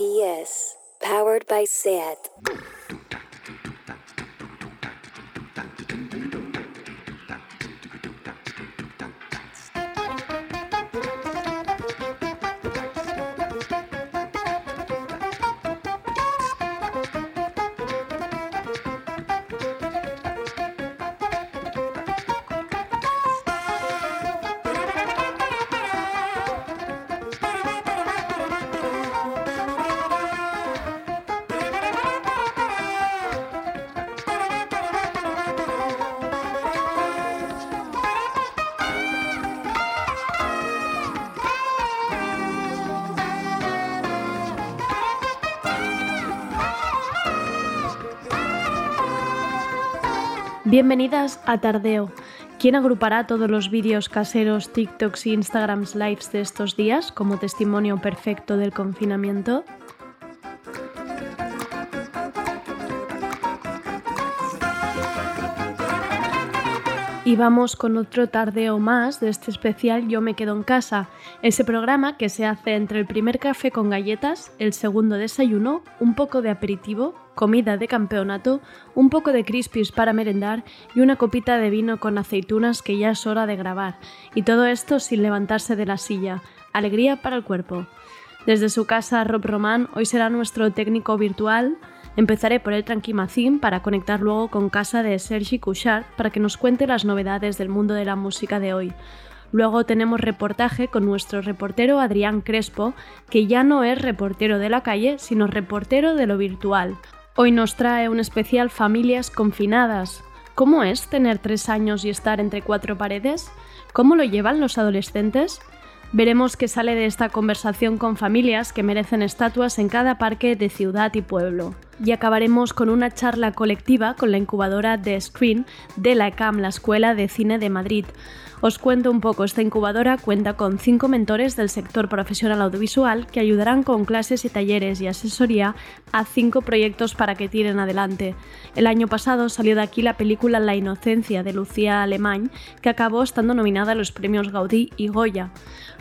PS, powered by SAT. Bienvenidas a Tardeo. ¿Quién agrupará todos los vídeos caseros, TikToks y Instagrams lives de estos días como testimonio perfecto del confinamiento? Y vamos con otro tardeo más de este especial Yo me quedo en casa, ese programa que se hace entre el primer café con galletas, el segundo desayuno, un poco de aperitivo, comida de campeonato, un poco de crispies para merendar y una copita de vino con aceitunas que ya es hora de grabar. Y todo esto sin levantarse de la silla. Alegría para el cuerpo. Desde su casa, Rob Román hoy será nuestro técnico virtual Empezaré por el Tranquimacín para conectar luego con casa de Sergi Couchard para que nos cuente las novedades del mundo de la música de hoy. Luego tenemos reportaje con nuestro reportero Adrián Crespo, que ya no es reportero de la calle, sino reportero de lo virtual. Hoy nos trae un especial Familias confinadas. ¿Cómo es tener tres años y estar entre cuatro paredes? ¿Cómo lo llevan los adolescentes? Veremos qué sale de esta conversación con familias que merecen estatuas en cada parque de ciudad y pueblo. Y acabaremos con una charla colectiva con la incubadora de Screen de la ECAM, la Escuela de Cine de Madrid. Os cuento un poco, esta incubadora cuenta con cinco mentores del sector profesional audiovisual que ayudarán con clases y talleres y asesoría a cinco proyectos para que tiren adelante. El año pasado salió de aquí la película La Inocencia de Lucía Alemán, que acabó estando nominada a los premios Gaudí y Goya.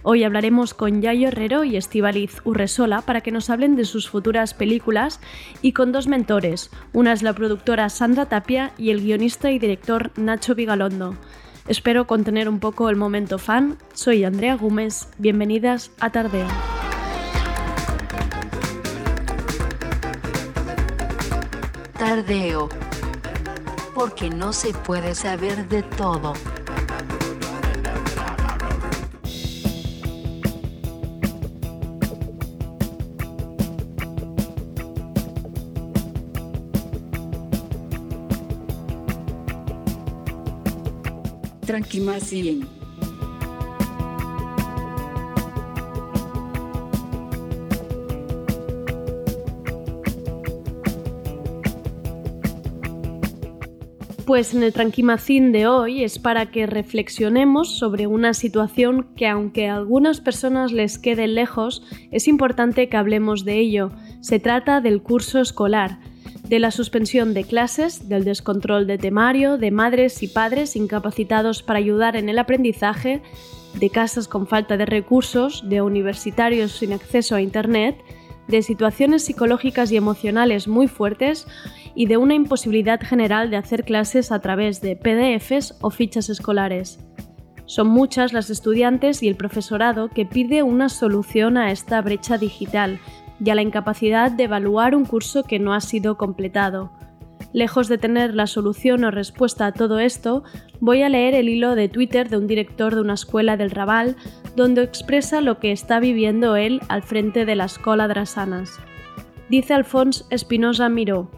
Hoy hablaremos con Yayo Herrero y Estivaliz Urresola para que nos hablen de sus futuras películas y con dos mentores, una es la productora Sandra Tapia y el guionista y director Nacho Vigalondo. Espero contener un poco el momento fan. Soy Andrea Gómez. Bienvenidas a Tardeo. Tardeo. Porque no se puede saber de todo. Tranquimacien. Pues en el Tranquimacín de hoy es para que reflexionemos sobre una situación que aunque a algunas personas les quede lejos, es importante que hablemos de ello. Se trata del curso escolar de la suspensión de clases, del descontrol de temario, de madres y padres incapacitados para ayudar en el aprendizaje, de casas con falta de recursos, de universitarios sin acceso a Internet, de situaciones psicológicas y emocionales muy fuertes y de una imposibilidad general de hacer clases a través de PDFs o fichas escolares. Son muchas las estudiantes y el profesorado que pide una solución a esta brecha digital, y a la incapacidad de evaluar un curso que no ha sido completado. Lejos de tener la solución o respuesta a todo esto, voy a leer el hilo de Twitter de un director de una escuela del Raval, donde expresa lo que está viviendo él al frente de la escuela Drasanas. Dice Alphonse Espinosa Miró,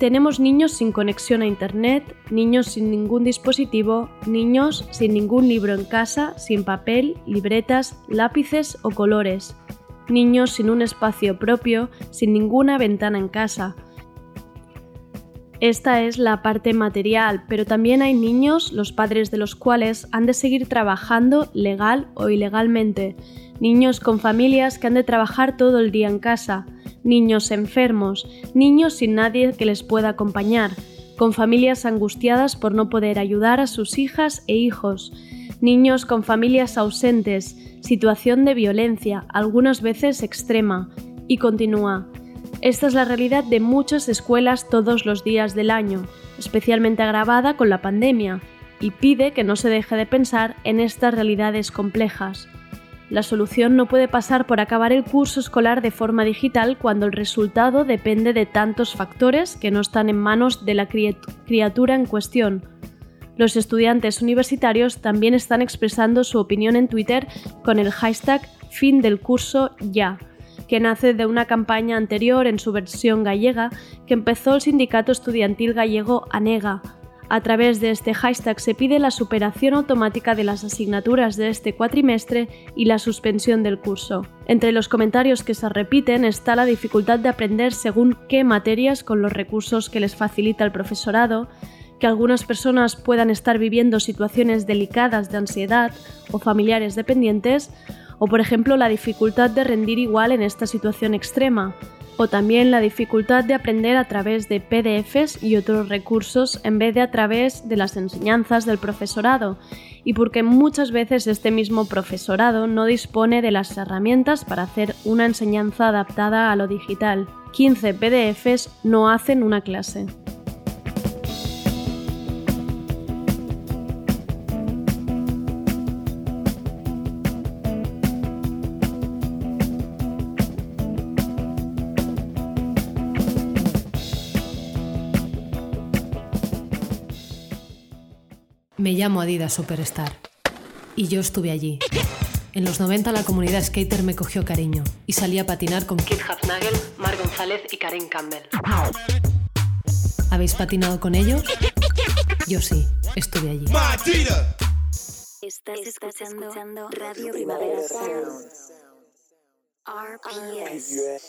tenemos niños sin conexión a Internet, niños sin ningún dispositivo, niños sin ningún libro en casa, sin papel, libretas, lápices o colores, niños sin un espacio propio, sin ninguna ventana en casa. Esta es la parte material, pero también hay niños, los padres de los cuales han de seguir trabajando legal o ilegalmente, niños con familias que han de trabajar todo el día en casa, niños enfermos, niños sin nadie que les pueda acompañar, con familias angustiadas por no poder ayudar a sus hijas e hijos, niños con familias ausentes, situación de violencia, algunas veces extrema, Y continúa, esta es la realidad de muchas escuelas todos los días del año, especialmente agravada con la pandemia, y pide que no se deje de pensar en estas realidades complejas. La solución no puede pasar por acabar el curso escolar de forma digital cuando el resultado depende de tantos factores que no están en manos de la criatura en cuestión. Los estudiantes universitarios también están expresando su opinión en Twitter con el hashtag fin del curso ya, que nace de una campaña anterior en su versión gallega que empezó el sindicato estudiantil gallego ANEGA, a través de este hashtag se pide la superación automática de las asignaturas de este cuatrimestre y la suspensión del curso. Entre los comentarios que se repiten está la dificultad de aprender según qué materias con los recursos que les facilita el profesorado, que algunas personas puedan estar viviendo situaciones delicadas de ansiedad o familiares dependientes, o por ejemplo la dificultad de rendir igual en esta situación extrema, o también la dificultad de aprender a través de PDFs y otros recursos en vez de a través de las enseñanzas del profesorado, y porque muchas veces este mismo profesorado no dispone de las herramientas para hacer una enseñanza adaptada a lo digital. 15 PDFs no hacen una clase. Me llamo Adidas Superstar. Y yo estuve allí. En los 90 la comunidad skater me cogió cariño y salí a patinar con Kit Hafnagel, Mar González y Karen Campbell. ¿Habéis patinado con ellos? Yo sí, estuve allí. Estás escuchando Radio Primavera Sound. RPS.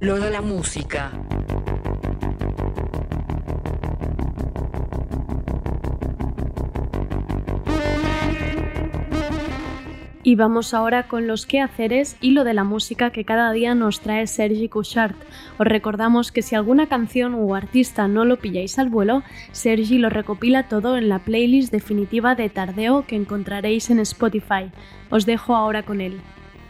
Lo de la música. Y vamos ahora con los quehaceres y lo de la música que cada día nos trae Sergi Couchard. Os recordamos que si alguna canción o artista no lo pilláis al vuelo, Sergi lo recopila todo en la playlist definitiva de Tardeo que encontraréis en Spotify. Os dejo ahora con él.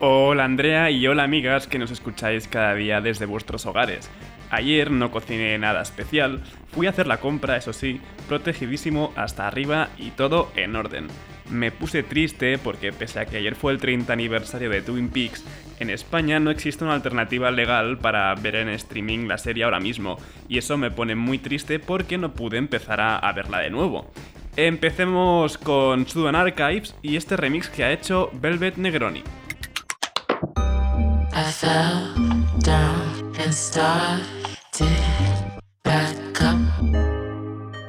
Hola Andrea y hola amigas que nos escucháis cada día desde vuestros hogares. Ayer no cociné nada especial, fui a hacer la compra, eso sí, protegidísimo hasta arriba y todo en orden. Me puse triste porque pese a que ayer fue el 30 aniversario de Twin Peaks, en España no existe una alternativa legal para ver en streaming la serie ahora mismo, y eso me pone muy triste porque no pude empezar a, verla de nuevo. Empecemos con Sudan Archives y este remix que ha hecho Velvet Negroni. I fell down and started back up,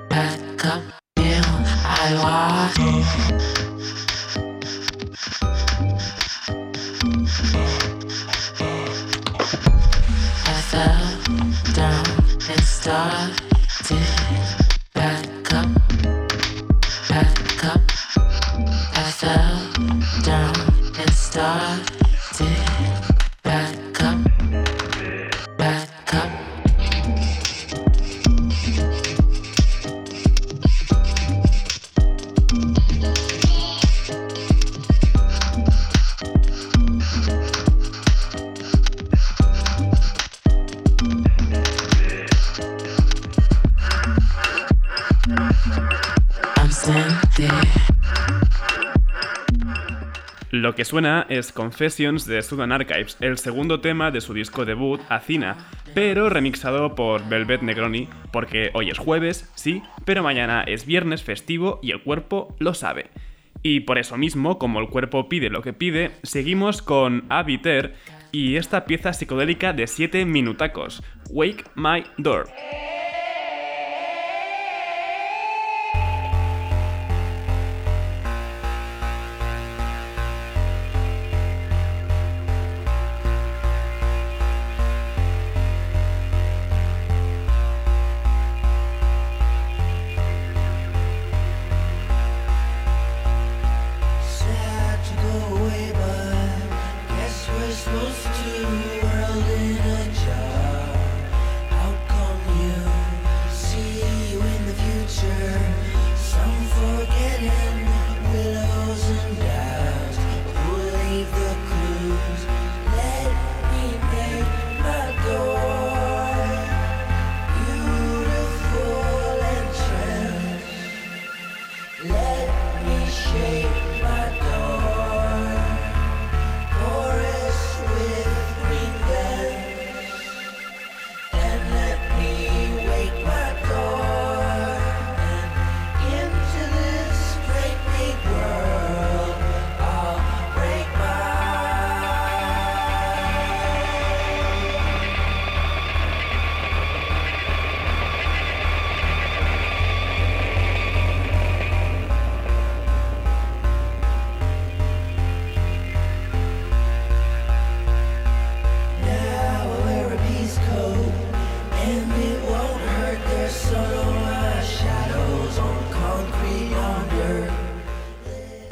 back up. You, I walked. I fell down and started back up, back up. I fell down and started. Que suena es Confessions de Sudan Archives, el segundo tema de su disco debut, Acina, pero remixado por Velvet Negroni, porque hoy es jueves, sí, pero mañana es viernes festivo y el cuerpo lo sabe. Y por eso mismo, como el cuerpo pide lo que pide, seguimos con Abiter y esta pieza psicodélica de 7 minutacos, Wake My Door.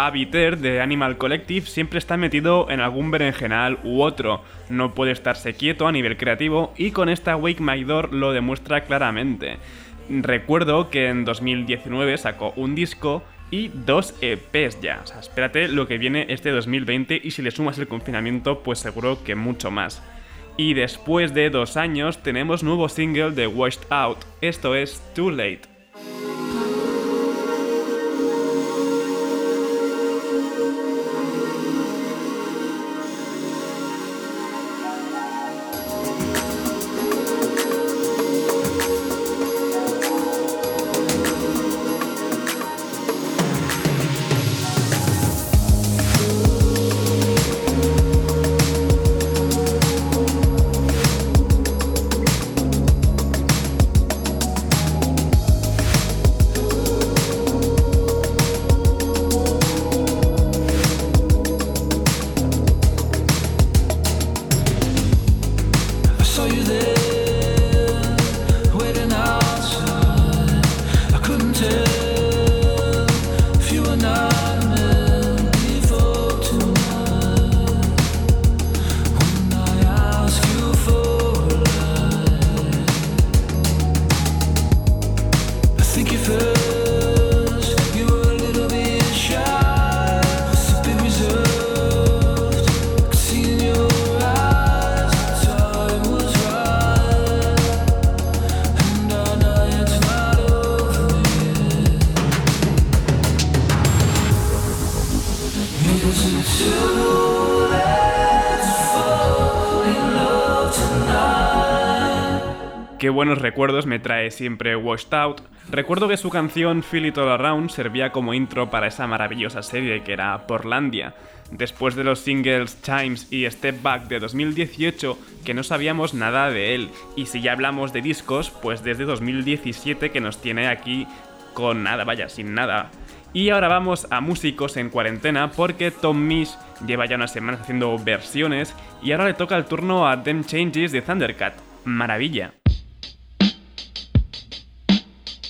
Habiter de Animal Collective siempre está metido en algún berenjenal u otro, no puede estarse quieto a nivel creativo y con esta Wake My Door lo demuestra claramente. Recuerdo que en 2019 sacó un disco y dos EPs ya. O sea, espérate lo que viene este 2020 y si le sumas el confinamiento, pues seguro que mucho más. Y después de dos años tenemos nuevo single de Washed Out, esto es Too Late. Qué buenos recuerdos me trae siempre Washed Out. Recuerdo que su canción Feel It All Around servía como intro para esa maravillosa serie que era Portlandia. Después de los singles Chimes y Step Back de 2018, que no sabíamos nada de él. Y si ya hablamos de discos, pues desde 2017 que nos tiene aquí con nada, vaya, sin nada. Y ahora vamos a músicos en cuarentena porque Tom Misch lleva ya unas semanas haciendo versiones y ahora le toca el turno a Them Changes de Thundercat. Maravilla.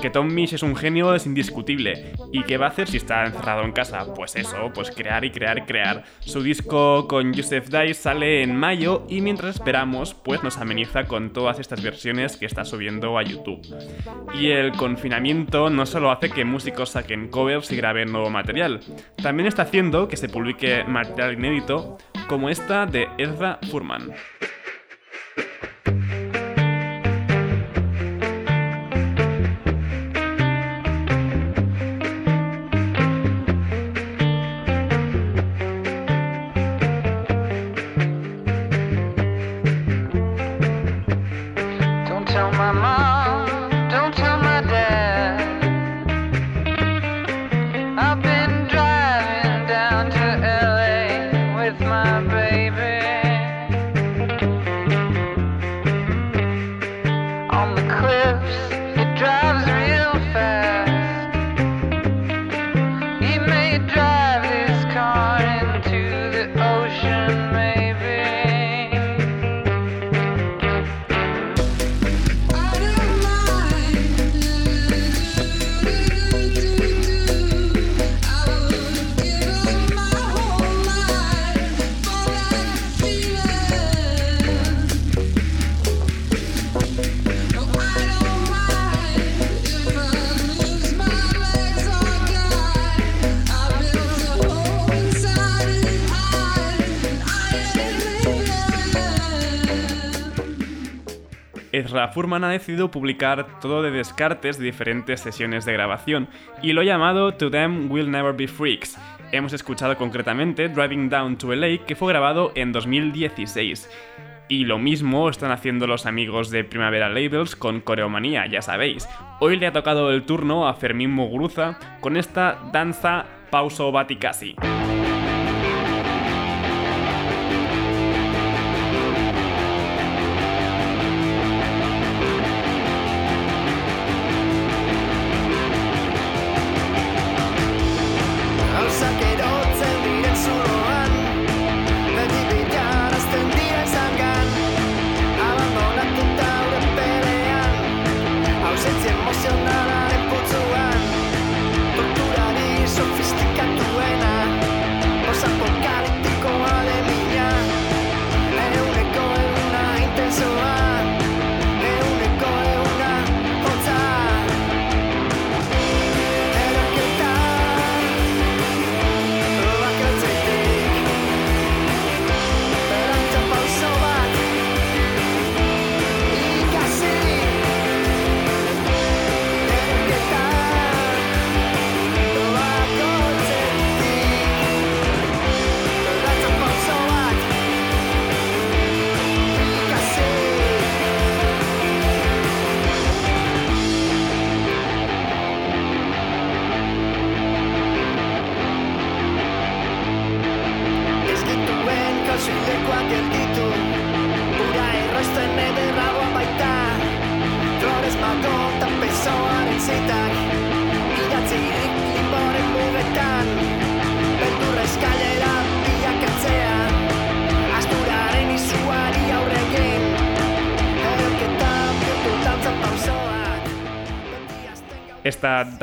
Que Tom Misch es un genio es indiscutible. ¿Y qué va a hacer si está encerrado en casa? Pues eso, pues crear y crear crear. Su disco con Joseph Dice sale en mayo y mientras esperamos, pues nos ameniza con todas estas versiones que está subiendo a YouTube. Y el confinamiento no solo hace que músicos saquen covers y graben nuevo material, también está haciendo que se publique material inédito como esta de Ezra Furman. Ezra Furman ha decidido publicar todo de descartes de diferentes sesiones de grabación y lo ha llamado To Them Will Never Be Freaks. Hemos escuchado concretamente Driving Down to LA que fue grabado en 2016. Y lo mismo están haciendo los amigos de Primavera Labels con Coreomanía, ya sabéis. Hoy le ha tocado el turno a Fermín Muguruza con esta danza Pauso Vaticasi.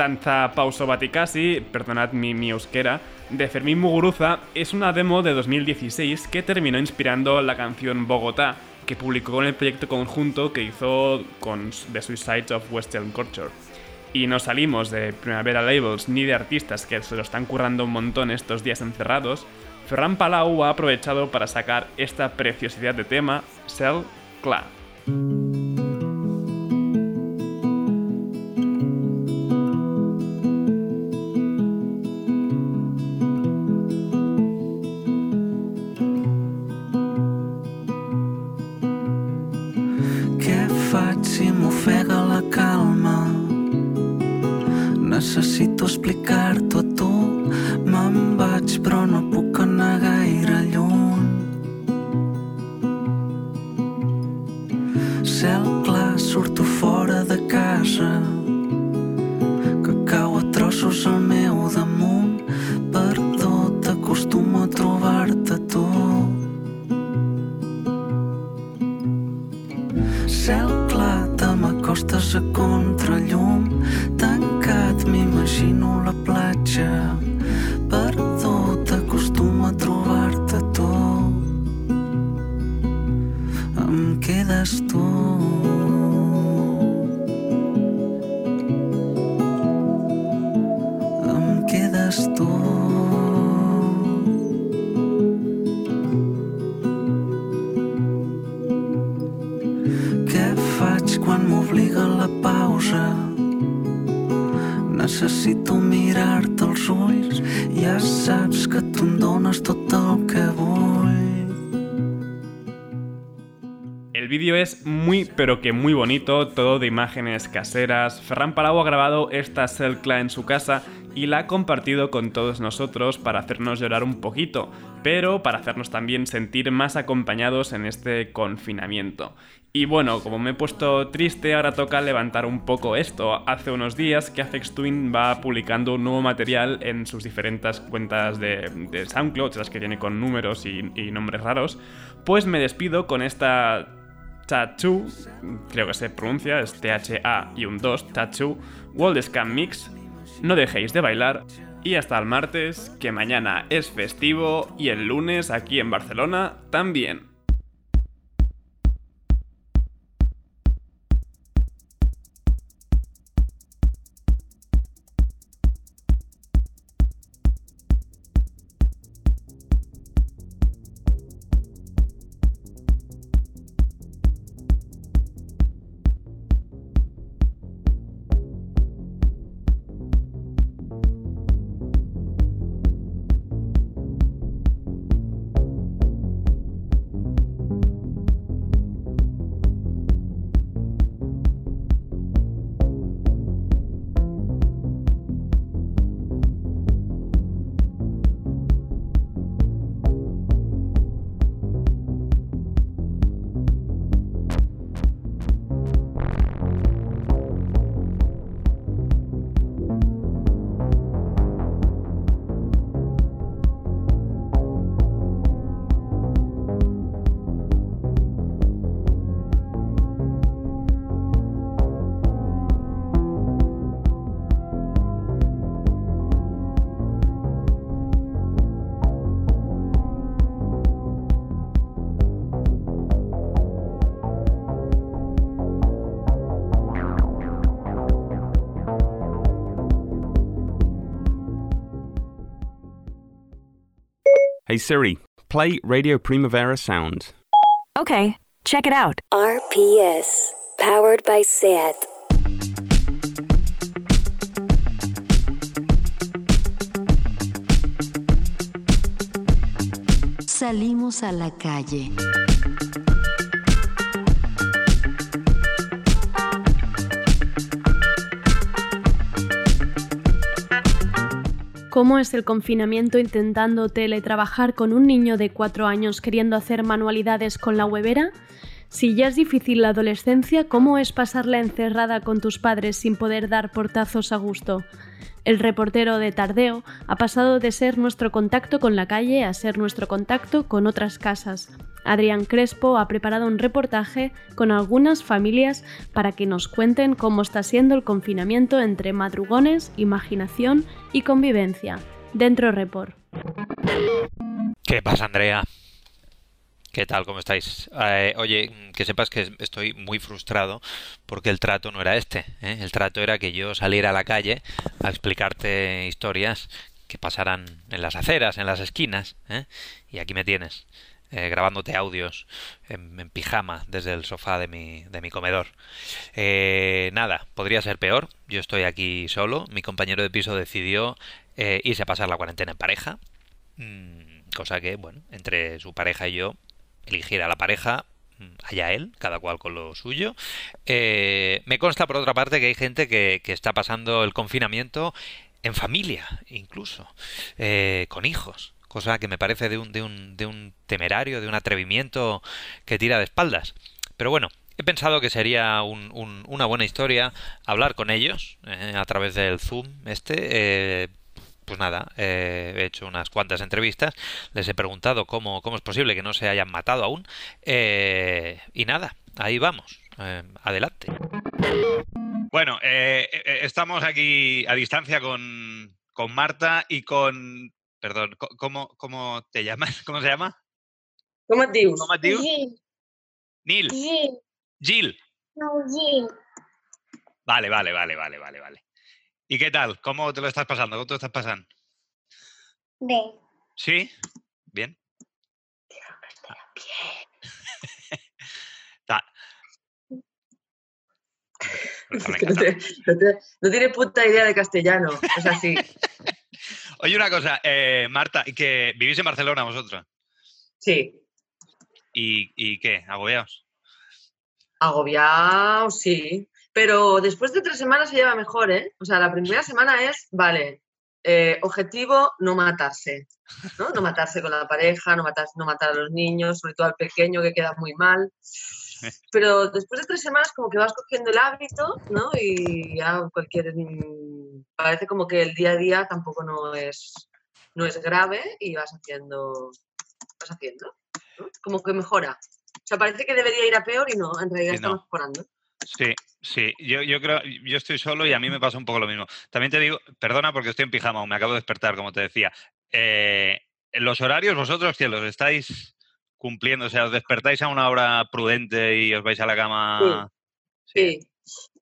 Danza pauso perdonad mi, mi euskera, de Fermín Muguruza es una demo de 2016 que terminó inspirando la canción Bogotá, que publicó con el proyecto conjunto que hizo con The Suicides of Western Culture. Y no salimos de Primavera Labels ni de artistas que se lo están currando un montón estos días encerrados, Ferran Palau ha aprovechado para sacar esta preciosidad de tema, Cell Cla. Necessito explicar-t'ho a что muy pero que muy bonito, todo de imágenes caseras. Ferran Palau ha grabado esta selcla en su casa y la ha compartido con todos nosotros para hacernos llorar un poquito, pero para hacernos también sentir más acompañados en este confinamiento. Y bueno, como me he puesto triste, ahora toca levantar un poco esto. Hace unos días que Afex Twin va publicando un nuevo material en sus diferentes cuentas de, de SoundCloud, las que tiene con números y nombres raros, pues me despido con esta Tattoo, creo que se pronuncia, es T-H-A y un 2, Tattoo, World Scam Mix. No dejéis de bailar y hasta el martes, que mañana es festivo y el lunes aquí en Barcelona también. Hey Siri, play Radio Primavera Sound. Okay, check it out. RPS, powered by SAT. Salimos a la calle. ¿Cómo es el confinamiento intentando teletrabajar con un niño de 4 años queriendo hacer manualidades con la huevera? Si ya es difícil la adolescencia, ¿cómo es pasarla encerrada con tus padres sin poder dar portazos a gusto? El reportero de Tardeo ha pasado de ser nuestro contacto con la calle a ser nuestro contacto con otras casas. Adrián Crespo ha preparado un reportaje con algunas familias para que nos cuenten cómo está siendo el confinamiento entre madrugones, imaginación y convivencia. Dentro Report. ¿Qué pasa, Andrea? ¿Qué tal? ¿Cómo estáis? Eh, oye, que sepas que estoy muy frustrado porque el trato no era este. ¿eh? El trato era que yo saliera a la calle a explicarte historias que pasaran en las aceras, en las esquinas. ¿eh? Y aquí me tienes, eh, grabándote audios en, pijama desde el sofá de mi, de mi comedor. Eh, nada, podría ser peor. Yo estoy aquí solo. Mi compañero de piso decidió eh, irse a pasar la cuarentena en pareja. Mm, cosa que, bueno, entre su pareja y yo eligiera la pareja, mm, allá él, cada cual con lo suyo. Eh, me consta, por otra parte, que hay gente que, que está pasando el confinamiento en familia, incluso, con hijos. Cosa que me parece de un, de, un, de un temerario, de un atrevimiento que tira de espaldas. Pero bueno, He pensado que sería un, un, una buena historia hablar con ellos eh, a través del Zoom este. Eh, pues nada, eh, he hecho unas cuantas entrevistas, les he preguntado cómo, cómo es posible que no se hayan matado aún. Y nada, ahí vamos. Adelante. Bueno, estamos aquí a distancia con, con, Marta y con... Perdón, ¿cómo, ¿cómo te llamas? ¿Cómo se llama? ¿Cómo et dius? ¿Cómo et dius? Gil. Nil. Gil. Gil. No, Gil. Vale, vale, vale, vale, vale, vale. ¿Y qué tal? ¿Cómo te lo estás pasando? ¿Cómo te lo estás pasando? Bien. ¿Sí? ¿Bien? Ta- Es que no, te- no te- no tiene puta idea de castellano. Es así. Oye, una cosa, eh, Marta, que vivís en Barcelona vosotros. Sí. ¿Y, y qué? ¿Agobiados? Agobiado, sí. Pero después de tres semanas se lleva mejor, ¿eh? O sea, la primera semana es, vale, eh, objetivo, no matarse, ¿no? No matarse con la pareja, no matar, no matar a los niños, sobre todo al pequeño que queda muy mal. Pero después de tres semanas como que vas cogiendo el hábito, ¿no? Y ya cualquier... mm, Parece como que el día a día tampoco no es, no es grave y vas haciendo... Vas haciendo, ¿no? Como que mejora. O sea, parece que debería ir a peor y no, en realidad estamos no. mejorando. Sí, sí, yo, yo creo, yo estoy solo y a mí me pasa un poco lo mismo. También te digo, perdona porque estoy en pijama, me acabo de despertar, como te decía. Eh, los horarios vosotros que los estáis cumpliendo, o sea, os despertáis a una hora prudente y os vais a la cama. Sí.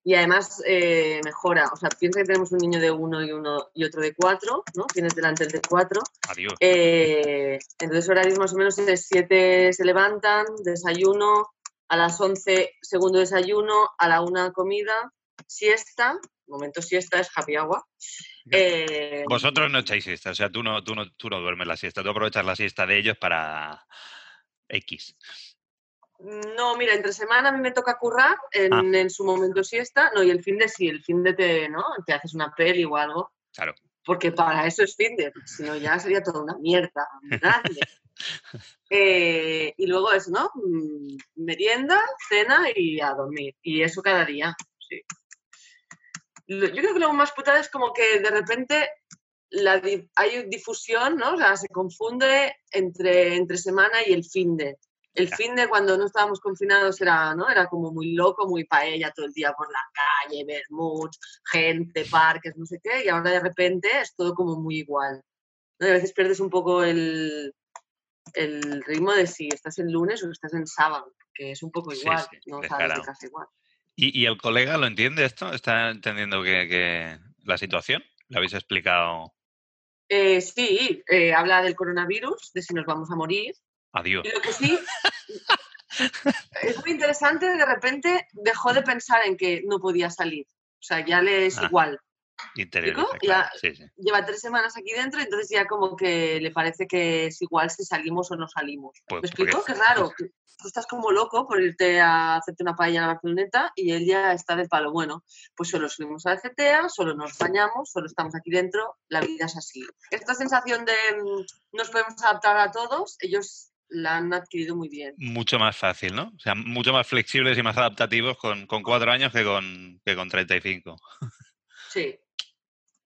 Y además eh, mejora. O sea, piensa que tenemos un niño de uno y uno y otro de cuatro, ¿no? Tienes delante el de cuatro. Adiós. Eh, entonces, horarios más o menos de 7 se levantan, desayuno, a las 11 segundo desayuno, a la una comida, siesta, momento siesta es happy hour. Eh, Vosotros no echáis siesta, o sea, tú no, tú, no, tú no duermes la siesta, tú aprovechas la siesta de ellos para X. no, mira, entre semana a mí me toca currar en, Ah. en su momento siesta, no, y el fin de sí, el fin de te, ¿no? Te haces una peli o algo, Claro. porque para eso es fin de, si no ya sería toda una mierda grande. Eh, y luego eso, ¿no? Mm, Merienda, cena y a dormir. Y eso cada día, sí. Yo creo que lo más putada es como que de repente la di- hay difusión, ¿no? O sea, se confunde entre, entre semana y el fin de. El fin de cuando no estábamos confinados era, ¿no? Era como muy loco, muy paella todo el día por la calle, vermuts, gente, parques, no sé qué, y ahora de repente es todo como muy igual. ¿no? Y a veces pierdes un poco el, el ritmo de si estás en lunes o estás en sábado, que es un poco Sí, igual, sí, no sabes de casa igual. ¿Y, y el colega lo entiende esto? ¿Está entendiendo que, que la situación? ¿Le habéis explicado? Eh, sí, eh, habla del coronavirus, de si nos vamos a morir. Adiós. Y lo que sí es muy interesante, de repente dejó de pensar en que no podía salir. O sea, ya le es Ah, igual. Interioriza, ¿Explico? claro. Ya- Sí, sí. Lleva tres semanas aquí dentro, entonces ya como que le parece que es igual si salimos o no salimos. Pues ¿Me explico? porque- Qué raro. Tú estás como loco por irte a hacerte una paella en la Barceloneta y él ya está de palo. Bueno, pues solo subimos a la CTA, solo nos bañamos, solo estamos aquí dentro, la vida es así. Esta sensación de mm, nos podemos adaptar a todos, ellos la han adquirido muy bien. Mucho más fácil, ¿no? O sea, mucho más flexibles y más adaptativos con, con cuatro años que con, que con 35. Sí.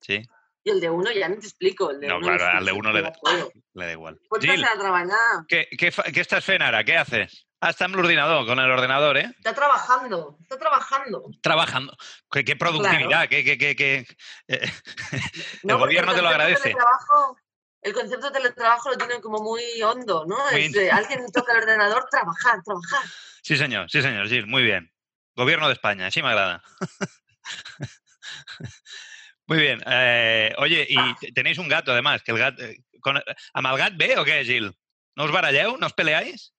Sí. Y el de uno ya ni te explico. El de No, uno claro, al de uno le da, le da igual. Pues Gil, vas a trabajar. ¿qué, qué, fa- qué estás fent ara? ¿Qué haces? Ah, está en el ordenador, con el ordenador, ¿eh? Está trabajando, está trabajando. Trabajando. ¿Qué, qué productividad? ¿Qué, qué, qué, qué- eh, No, el gobierno te lo agradece. teletrabajo- El concepto de teletrabajo lo tienen como muy hondo, ¿no? Muy Es alguien toca el ordenador, trabajar, trabajar. Sí, señor, sí, señor, Gil, muy bien. Gobierno de España, sí me agrada. Muy bien. eh, oye, y te- tenéis un gato, además, que el gato... eh, Con, ¿Amb el gat bé o qué, Gil? ¿No os baralleu? ¿No os peleáis?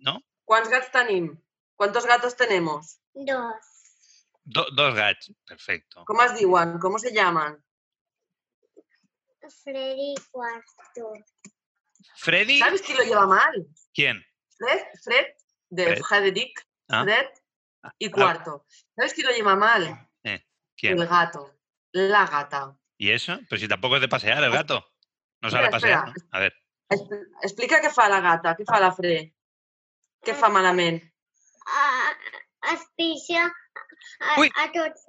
¿No? ¿Cuántos gatos tenim? ¿Cuántos gatos tenemos? Dos. Do- dos gats, perfecto. ¿Cómo es diuen? ¿Cómo se llaman? Freddy Cuarto. ¿Freddy? ¿Sabes quién lo lleva mal? ¿Quién? Fred, Fred, de Fred. Frederick, Ah. Fred y Cuarto. ¿Sabes quién lo lleva mal? Eh, ¿Quién? El gato, la gata. ¿Y eso? Pero si tampoco es de pasear el gato. No sale a Espera, pasear, ¿no? A ver. Expl- Explica què fa la gata, què fa la Fre? Què fa malament? Ah, es pixa a, Ui. a tots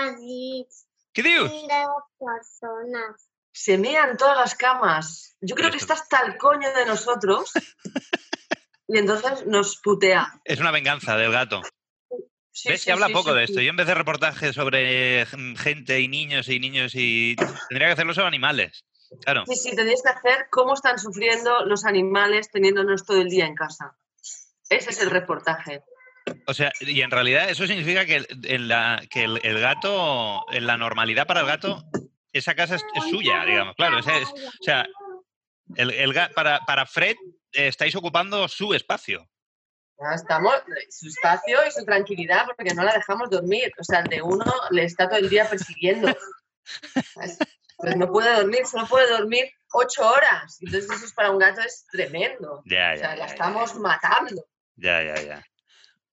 els dits Què dius? de les persones. Se mean todas las camas. Yo creo que está hasta el coño de nosotros y entonces nos putea. Es una venganza del gato. Sí, ¿Ves? sí, Se habla sí, poco de esto. Yo en vez de reportajes sobre mm, gente y niños y niños y... Tendría que hacerlo sobre animales. Claro. Sí, sí, tendrías que hacer cómo están sufriendo los animales teniéndonos todo el día en casa. Ese es el reportaje. O sea, y en realidad eso significa que, el- en la, que el, el gato, en la normalidad para el gato, esa casa es, es suya, digamos. Claro, es- o sea, el, el para Fred eh, estáis ocupando su espacio. Ya estamos, su espacio y su tranquilidad, porque no la dejamos dormir. O sea, el de uno le está todo el día persiguiendo. ¿Sabes? Pues no puede dormir, solo puede dormir ocho horas. Entonces eso es para un gato es tremendo. Ya, O sea, ya, la ya, estamos matando. ya, ya, ya.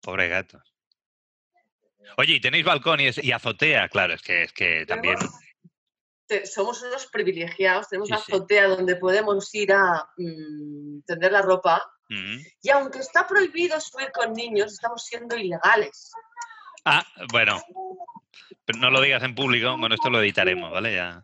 Pobre gato. Oye, ¿y tenéis balcón y, es- y azotea? Claro, es que, es que también... Te- somos unos privilegiados, tenemos sí. azotea donde podemos ir a mm, tender la ropa Y aunque está prohibido subir con niños, estamos siendo ilegales. Ah, bueno. Pero no lo digas en público, con esto lo editaremos, ¿vale? Ya.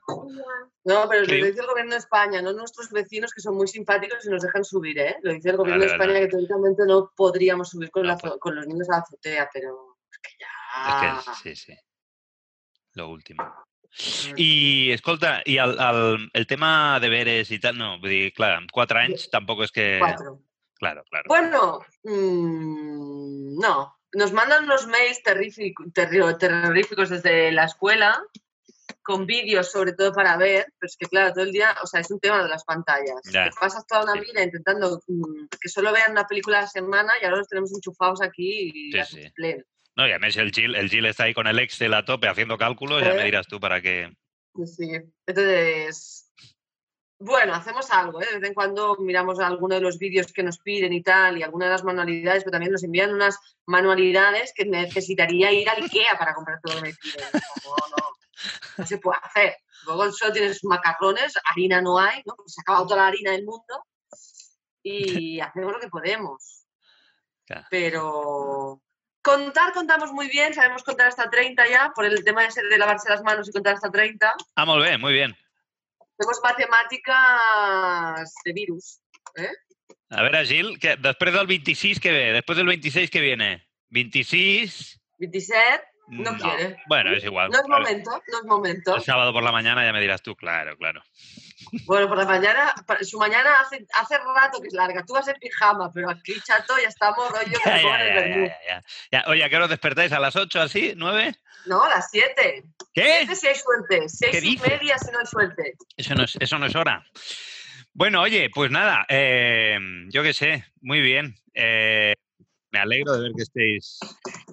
No, pero Sí. lo dice el gobierno de España, no nuestros vecinos que son muy simpáticos y nos dejan subir, ¿eh? Lo dice el gobierno Vale, de vale. España que teóricamente no podríamos subir con, la azo- con los niños a la azotea, pero es que ya... Es que, sí, sí. Lo último. I, escolta, i el, el, el tema deberes i tal, no, vull dir, clar, amb 4 anys tampoc és que... Cuatro. Claro, claro. Bueno, mm, no. Nos mandan unos mails terroríficos desde la escuela con vídeos sobre todo para ver, pero es que claro, todo el día, o sea, es un tema de las pantallas. Ya. Te pasas toda una vida intentando mm, que solo vean una película a la semana y ahora los tenemos enchufados aquí y Sí, sí. No, y además el Gil, el Gil está ahí con el Excel a tope haciendo cálculos, ya me Eh. dirás tú para qué... Sí, sí. Entonces, bueno, hacemos algo, ¿eh? De vez en cuando miramos alguno de los vídeos que nos piden y tal, y alguna de las manualidades, pero también nos envían unas manualidades que necesitaría ir al IKEA para comprar todo lo que me piden. No, no, no se puede hacer. Luego solo tienes macarrones, harina no hay, ¿no? Porque se ha acabado toda la harina del mundo y hacemos lo que podemos. Pero contar, contamos muy bien, sabemos contar hasta 30 ya, por el tema ese de lavarse las manos y contar hasta 30. Ah, molt bé, muy bien. Tenemos matemáticas de virus. ¿eh? A veure, Gil, que després del 26 que ve, després del 26 que viene. 26... 27, no, No. quiere. Bueno, es igual. No es momento, no es momento. El sábado por la mañana ya me dirás tú, claro, claro. Bueno, por la mañana, su mañana hace, hace rato que es larga. Tú vas en pijama, pero aquí, chato, ya estamos rollo que Ya, Oye, ¿a qué hora os despertáis? ¿A las 8 así? ¿9? No, a las 7. ¿Qué? 7 si hay suerte. 6 y media si no hay suerte. Eso no es, eso no es hora. Bueno, oye, pues nada, eh, yo qué sé, muy bien. Eh, me alegro de ver que estéis.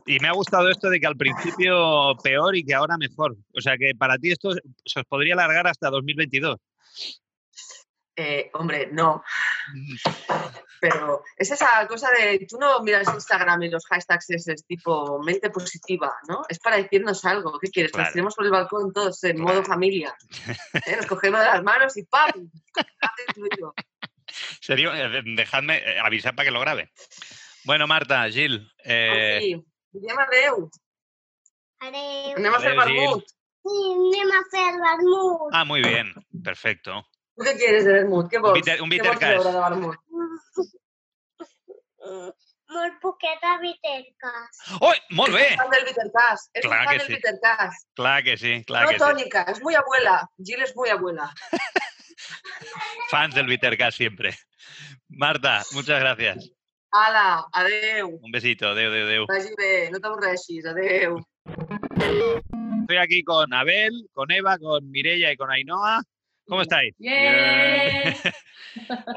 Y me ha gustado esto de que al principio peor y que ahora mejor. O sea que para ti esto se os podría alargar hasta 2022. Eh, hombre, no. Pero es esa cosa de, tú no miras Instagram y los hashtags es tipo mente positiva, ¿no? Es para decirnos algo. ¿Qué quieres? Claro. Nos tiramos por el balcón todos en modo familia. ¿eh? Nos cogemos de las manos y ¡pam! El. Serio, eh, dejadme avisar para que lo grabe. Bueno, Marta, Gil. eh, Sí. Diem adeu. Adeu. Adeu, Gil. vermut. Sí, a fer vermut. Ah, muy bien, perfecto. ¿Tú qué quieres de vermut? ¿Qué vols? bitter- un Què bitter vols cash. beure de vermut? Molt. ¡Oh! Bé! Es fan del bittercast. Es un Clar fan que del sí. bittercast. Clar que sí, clar No que sí. tónica, es muy abuela. Jill es muy abuela. Fans del Bittercast siempre. Marta, muchas gracias. Ala, adeu. Un besito, adeu, adeu, adeu. Vagi bé, no t'avorreixis, adeu. Estoy aquí con Abel, con Eva, con Mirella y con Ainhoa. ¿Cómo estáis?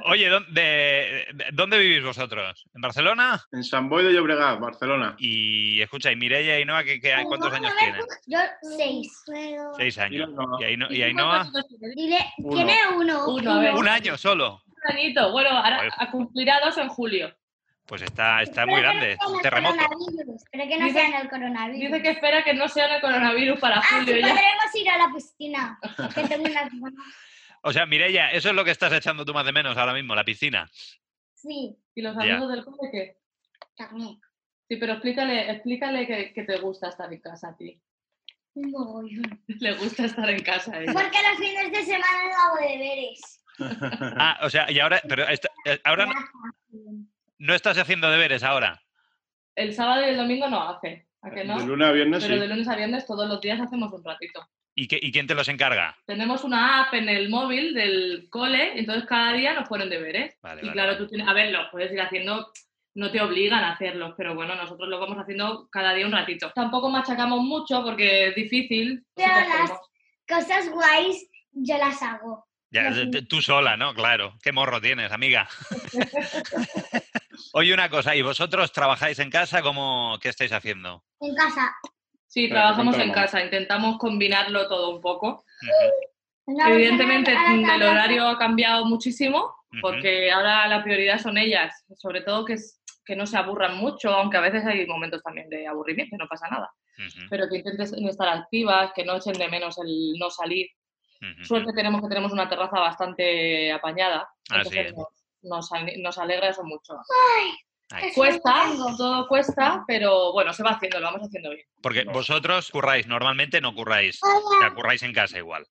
Oye, ¿dónde, ¿dónde vivís vosotros? ¿En Barcelona? En San Boi de Llobregat, Barcelona. Y escucha, y Mirella y Ainhoa, ¿qué, qué, ¿cuántos años tienen? Yo seis. Seis años. ¿Y, Aino- y Ainhoa? Dile, tiene uno. Uno. Un año solo. Un añito. Bueno, ahora a cumplirá dos en julio. Pues está, está muy grande, es un terremoto. Pero que no Dice- sea en el coronavirus. Dice que espera que no sea el coronavirus para Ah, julio sí, ya. podremos ir a la piscina. Que tengo unas ganas. O sea, Mirella, eso es lo que estás echando tú más de menos ahora mismo, la piscina. Sí, ¿Y los Ya. amigos del cole qué? también. Sí, pero explícale, explícale que, que te gusta estar en casa a ti. Un mogollón. Le gusta estar en casa a ella. Porque los fines de semana no hago deberes. Ah, o sea, y ahora, pero esta- eh, ahora no, estás haciendo deberes ahora. El sábado y el domingo no hace, ¿a que no? De lunes a viernes Pero sí. de lunes a viernes todos los días hacemos un ratito. ¿Y, qué- y quién te los encarga? Tenemos una app en el móvil del cole, entonces cada día nos ponen deberes. Vale, y vale. claro, tú tienes, a ver, los puedes ir haciendo, no te obligan a hacerlos, pero bueno, nosotros lo vamos haciendo cada día un ratito. Tampoco machacamos mucho porque es difícil. Pero las cosas guays yo las hago. Ya, tú sola, ¿no? Claro. ¿Qué morro tienes, amiga? Oye, una cosa, ¿y vosotros trabajáis en casa? ¿Cómo, ¿Qué estáis haciendo? En casa. Sí, trabajamos en casa, intentamos combinarlo todo un poco. Evidentemente la el horario ha cambiado muchísimo, porque ahora la prioridad son ellas, sobre todo que, es- que no se aburran mucho, aunque a veces hay momentos también de aburrimiento, no pasa nada, pero que intenten estar activas, que no echen de menos el no salir. Suerte tenemos que tenemos una terraza bastante apañada, Así entonces es. Nos, nos, alegra eso mucho. Ahí. Cuesta, todo cuesta, pero bueno, se va haciendo, lo vamos haciendo bien. Porque vosotros curráis, normalmente no curráis, sea, curráis en casa igual.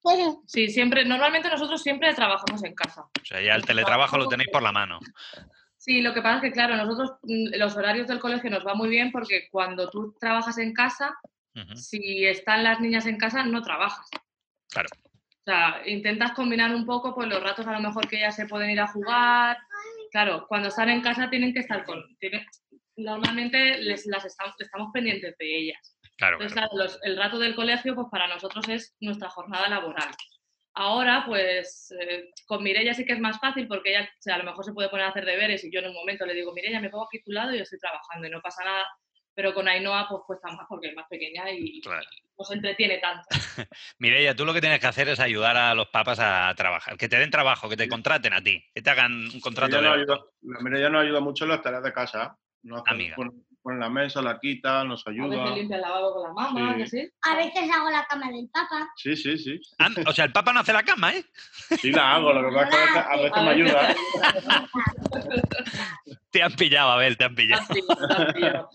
Sí, siempre, normalmente nosotros siempre trabajamos en casa. O sea, ya el teletrabajo lo tenéis por la mano. Sí, lo que pasa es que, claro, nosotros mm, los horarios del colegio nos va muy bien porque cuando tú trabajas en casa, si están las niñas en casa, no trabajas. Claro. O sea, intentas combinar un poco pues los ratos a lo mejor que ellas se pueden ir a jugar. Claro, cuando están en casa tienen que estar con... tienen- normalmente les, las estamos, estamos pendientes de ellas. Claro, Entonces, claro, los- el rato del colegio, pues para nosotros es nuestra jornada laboral. Ahora, pues eh, con Mireia sí que es más fácil porque ella o sea, a lo mejor se puede poner a hacer deberes y yo en un momento le digo, Mireia, me pongo aquí a tu lado y yo estoy trabajando y no pasa nada. Pero con Ainhoa pues cuesta más porque es más pequeña y Claro. no se entretiene tanto. Mireia, tú lo que tienes que hacer es ayudar a los papas a trabajar, que te den trabajo, que te contraten a ti, que te hagan un contrato Ella de nos ayuda, la Mireia nos ayuda mucho en las tareas de casa. Nos hace- Amiga. Pone la mesa, la quita, nos A ayuda. veces limpia el lavabo con la mamá, Sí. sí. A veces hago la cama del papa. Sí, sí, sí. O sea, el papa no hace la cama, ¿eh? Sí la hago, lo que pasa es que a veces, a veces me ayuda. Te han pillado, Abel, te han pillado.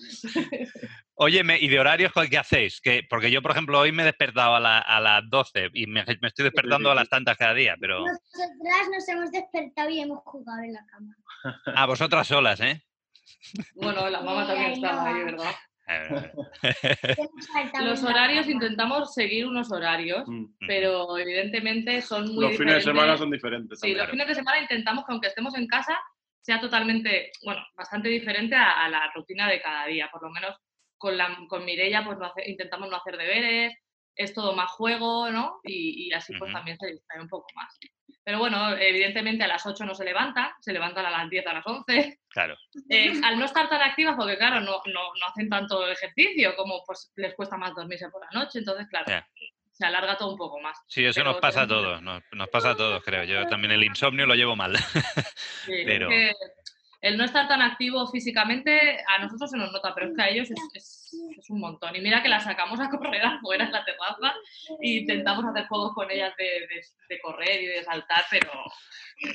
Oye, me- ¿y de horarios qué hacéis? Que, porque yo, por ejemplo, hoy me he despertado a, la- a las 12 y me, me estoy despertando a las tantas cada día, pero... Nosotras nos hemos despertado y hemos jugado en la cama. A vosotras solas, ¿eh? Bueno, la mamá también estaba ahí, ¿verdad? Los horarios intentamos seguir unos horarios, pero evidentemente son muy Los fines de diferentes. semana son diferentes. Sí, los fines de semana intentamos que aunque estemos en casa sea totalmente, bueno, bastante diferente a, a la rutina de cada día. Por lo menos con, la, con Mireia pues no hace- intentamos no hacer deberes, es todo más juego, ¿no? Y, y así pues también se distrae un poco más. Pero bueno, evidentemente a las 8 no se levantan, se levantan a las 10, a las 11. Claro. Eh, al no estar tan activas, porque claro, no, no, no hacen tanto ejercicio, como pues les cuesta más dormirse por la noche, entonces claro, se alarga todo un poco más. Sí, eso Pero nos pasa a todos, nos, nos pasa a todos, creo. Yo también el insomnio lo llevo mal. Sí, es Pero- que el no estar tan activo físicamente a nosotros se nos nota, pero es que a ellos es, es- es un montón. Y mira que las sacamos a correr afuera en la terraza e intentamos hacer juegos con ellas de, de- de correr y de saltar, pero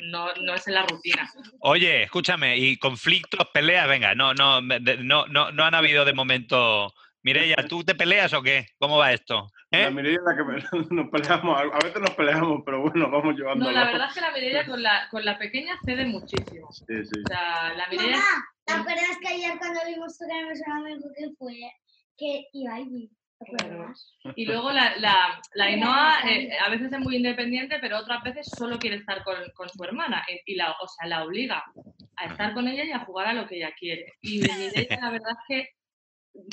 no, no es en la rutina. Oye, escúchame, y conflictos, peleas, venga, no, no, no, no, no han habido de momento. Mireia, ¿tú te peleas o qué? ¿Cómo va esto? ¿Eh? La Mireia es la que me- nos peleamos. A veces nos peleamos, pero bueno, vamos llevando. No, la verdad es que la Mireia con la, con la pequeña cede muchísimo. Sí, sí. O sea, la Mireia... Mamá, ¿te acuerdas que ayer cuando vimos tu gran amigo que fue que iba allí? Y luego la, la, la Ainhoa eh, a veces es muy independiente, pero otras veces solo quiere estar con, con su hermana y, y la, o sea, la obliga a estar con ella y a jugar a lo que ella quiere. Y Mireia la verdad es que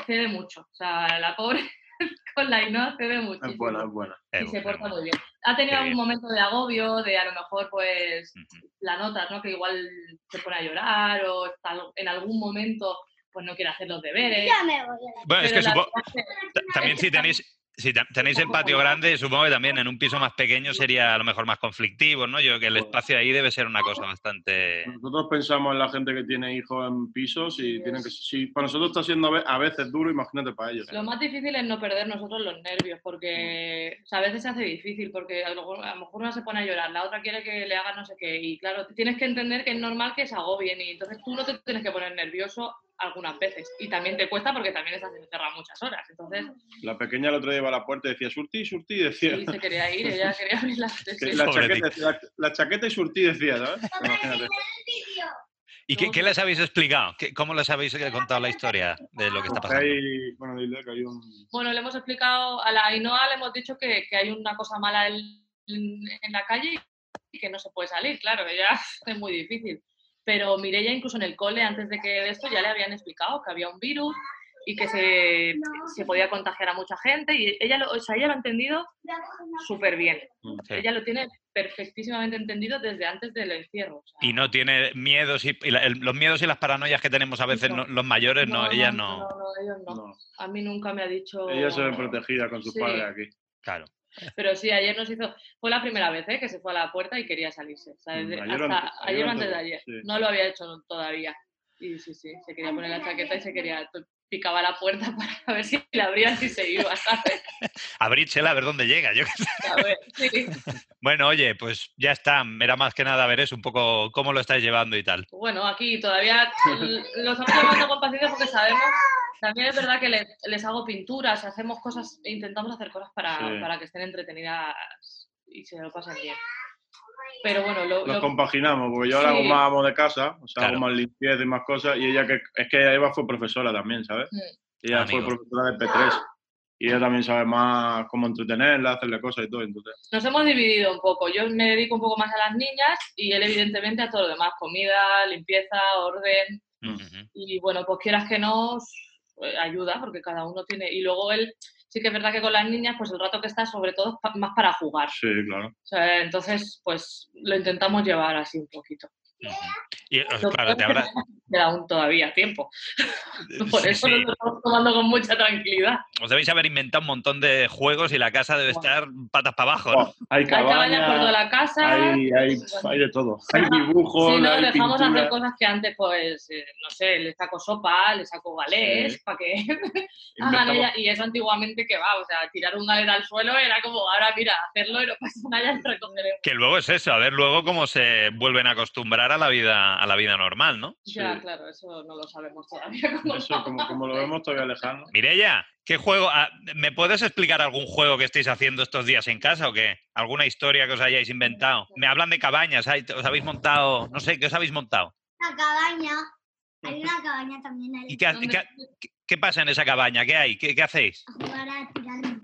cede mucho. O sea, la pobre con la Ainhoa cede muchísimo. Es buena, es buena. y se porta muy bien. Ha tenido algún momento de agobio, de a lo mejor pues la notas, ¿no? Que igual se pone a llorar o está en algún momento pues no quiere hacer los deberes. Ya me voy a la Bueno, es Pero que la supo- verdad es que- ta- también si tenéis, si tenéis el patio grande, supongo que también en un piso más pequeño sería a lo mejor más conflictivo, ¿no? Yo creo que el espacio ahí debe ser una cosa bastante... Nosotros pensamos en la gente que tiene hijos en pisos y tienen que. Si para nosotros está siendo a ve- a veces duro, imagínate para ellos. Lo más difícil es no perder nosotros los nervios, porque o sea, a veces se hace difícil, porque a lo, a lo mejor una se pone a llorar, la otra quiere que le haga no sé qué, y claro, tienes que entender que es normal que se agobien, y entonces tú no te tienes que poner nervioso algunas veces, y también te cuesta porque también estás encerrado muchas horas, entonces La pequeña el otro día iba a la puerta y decía surtí, surtí, decía. sí, se quería ir, ella quería abrir las la, chaqueta, la, la chaqueta y surtí decía, ¿sabes? Imagínate. ¿Y qué, qué les habéis explicado? ¿Qué- ¿Cómo les habéis contado la historia de lo que está pasando? hay- bueno, dile que hay un. Bueno, le hemos explicado a la Ainhoa, le hemos dicho que, que hay una cosa mala en, en la calle y que no se puede salir, claro, ella es muy difícil. Pero Mireia, incluso en el cole, antes de que de esto, ya le habían explicado que había un virus y que se, se podía contagiar a mucha gente y ella lo, o sea, ella lo ha entendido súper bien. Sí. Ella lo tiene perfectísimamente entendido desde antes del encierro. o sea, Y no tiene miedos y, y la- el- los miedos y las paranoias que tenemos a veces no- los mayores, no, ella no. no, no, ellos no. A mí nunca me ha dicho... Ella se ve protegida con sus Sí. padres aquí. Claro. Pero sí, ayer nos hizo, fue la primera vez ¿eh? que se fue a la puerta y quería salirse. o sea, Mm, desde- ayer hasta- antes- ayer antes de ayer. sí. No lo había hecho todavía. Y sí, sí, se quería poner la chaqueta y se quería, picaba la puerta para ver si la abría y se iba, ¿sabes? Abrírsela a ver dónde llega. Yo qué sé. A ver, sí. Bueno, oye, pues ya está. Era más que nada ver eso, un poco cómo lo estáis llevando y tal. Bueno, aquí todavía lo estamos llevando con paciencia porque sabemos, también es verdad que le- les hago pinturas, hacemos cosas, intentamos hacer cosas para, Sí. para que estén entretenidas y se lo pasen bien. Pero bueno, lo, Los lo- compaginamos, porque yo ahora hago más amo de casa, o sea, Claro. hago más limpieza y más cosas, y ella que es que Eva fue profesora también, ¿sabes? Mm. Ella Amigo. fue profesora de P3 y ella también sabe más cómo entretenerla, hacerle cosas y todo, entonces. nos hemos dividido un poco. Yo me dedico un poco más a las niñas y él evidentemente a todo lo demás, comida, limpieza, orden. Y bueno, pues quieras que no, ayuda, porque cada uno tiene. Y luego él, sí que es verdad que con las niñas, pues el rato que está, sobre todo, es más para jugar. Sí, claro. O sea, entonces, pues lo intentamos llevar así un poquito. Y, eh, Lo claro, te habrá... aún todavía tiempo. Por Sí, eso sí. nos lo estamos tomando con mucha tranquilidad. Os debéis haber inventado un montón de juegos y la casa debe estar patas para abajo, ¿no? Oh, hay Hay cabañas por toda la casa. hay, hay, de todo. Hay dibujos, Sí, no, hay dejamos pintura. hacer cosas que antes, pues, eh, no sé, le saco sopa, le saco galés, Sí. para que hagan ella. Y eso antiguamente que va, o sea, tirar un galet al suelo era como, ahora mira, hacerlo y no pasa nada, ya lo recogeremos. Que luego es eso, a ver luego cómo se vuelven a acostumbrar a la vida, a la vida normal, ¿no? Ya, claro, eso no lo sabemos todavía. cómo Eso, como, como lo vemos todavía lejano. Mireya, ¿qué juego? ah, ¿Me puedes explicar algún juego que estéis haciendo estos días en casa o qué? ¿Alguna historia que os hayáis inventado? Me hablan de cabañas, ¿hay- ¿os habéis montado? No sé, ¿qué os habéis montado? La cabaña. Hay una cabaña también ahí. ¿Y qué, ha- qué ha- qué- qué pasa en esa cabaña? ¿Qué hay? ¿Qué, qué hacéis? Jugar a tirarnos.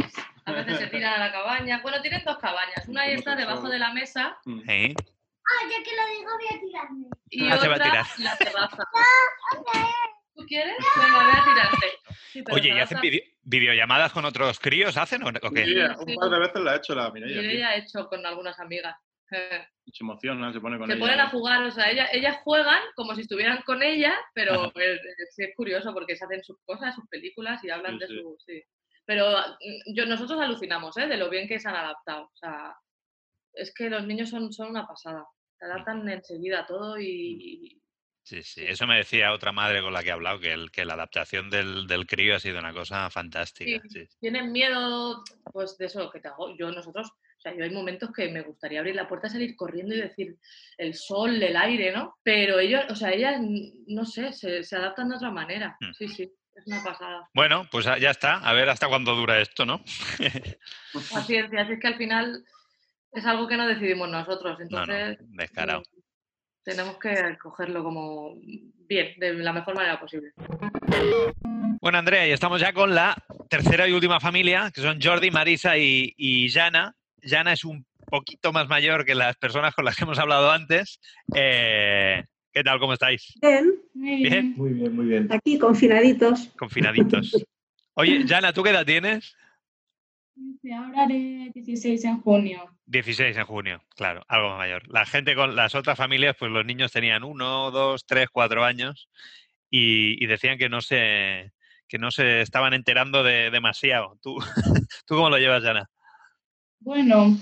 A veces se tiran a la cabaña. Bueno, tienen dos cabañas. Una ahí está debajo de la mesa ¿Eh? Ah, ya que lo digo, voy a tirarme. y Ah, se va a otra tirar. en la terraza. ¿Tú quieres? Venga, voy a tirarte. Sí, Oye, ¿y hacen vide- videollamadas con otros críos? ¿Hacen o, o qué? Sí, un par de veces la ha hecho la Mireia. Ya he hecho con algunas amigas. Se emociona, se pone con Se ella. ponen a jugar, o sea, ellas, ellas juegan como si estuvieran con ella, pero es, es- es curioso porque se hacen sus cosas, sus películas y hablan Sí, de sí. su... Sí. Pero mm, yo, nosotros alucinamos ¿eh? de lo bien que se han adaptado. O sea, es que los niños son, son una pasada. Se adaptan enseguida a todo y, Sí, sí, eso me decía otra madre con la que he hablado, que, el, que la adaptación del, del crío ha sido una cosa fantástica. Sí, sí. tienen miedo, pues de eso que te hago. Yo, nosotros, o sea, yo hay momentos que me gustaría abrir la puerta, salir corriendo y decir el sol, el aire, ¿no? Pero ellos, o sea, ellas, no sé, se, se adaptan de otra manera. Mm. Sí, sí, es una pasada. Bueno, pues ah, ya está. A ver hasta cuándo dura esto, ¿no? Paciencia, así es que al final es algo que no decidimos nosotros, No, no, entonces descarado. tenemos que cogerlo como bien, de la mejor manera posible. Bueno, Andrea, y estamos ya con la tercera y última familia, que son Jordi, Marisa y, y Jana. Jana es un poquito más mayor que las personas con las que hemos hablado antes. Eh, ¿Qué tal? ¿Cómo estáis? Bien. Bien. Muy bien, muy bien. Aquí confinaditos. Confinaditos. Oye, Jana, ¿tú qué edad tienes? Ahora haré 16 en junio. 16 en junio, claro, algo más mayor. La gente con las otras familias, pues los niños tenían uno, dos, tres, cuatro años y, y decían que no se que no se estaban enterando de demasiado. ¿Tú, ¿tú cómo lo llevas, Jana? Bueno,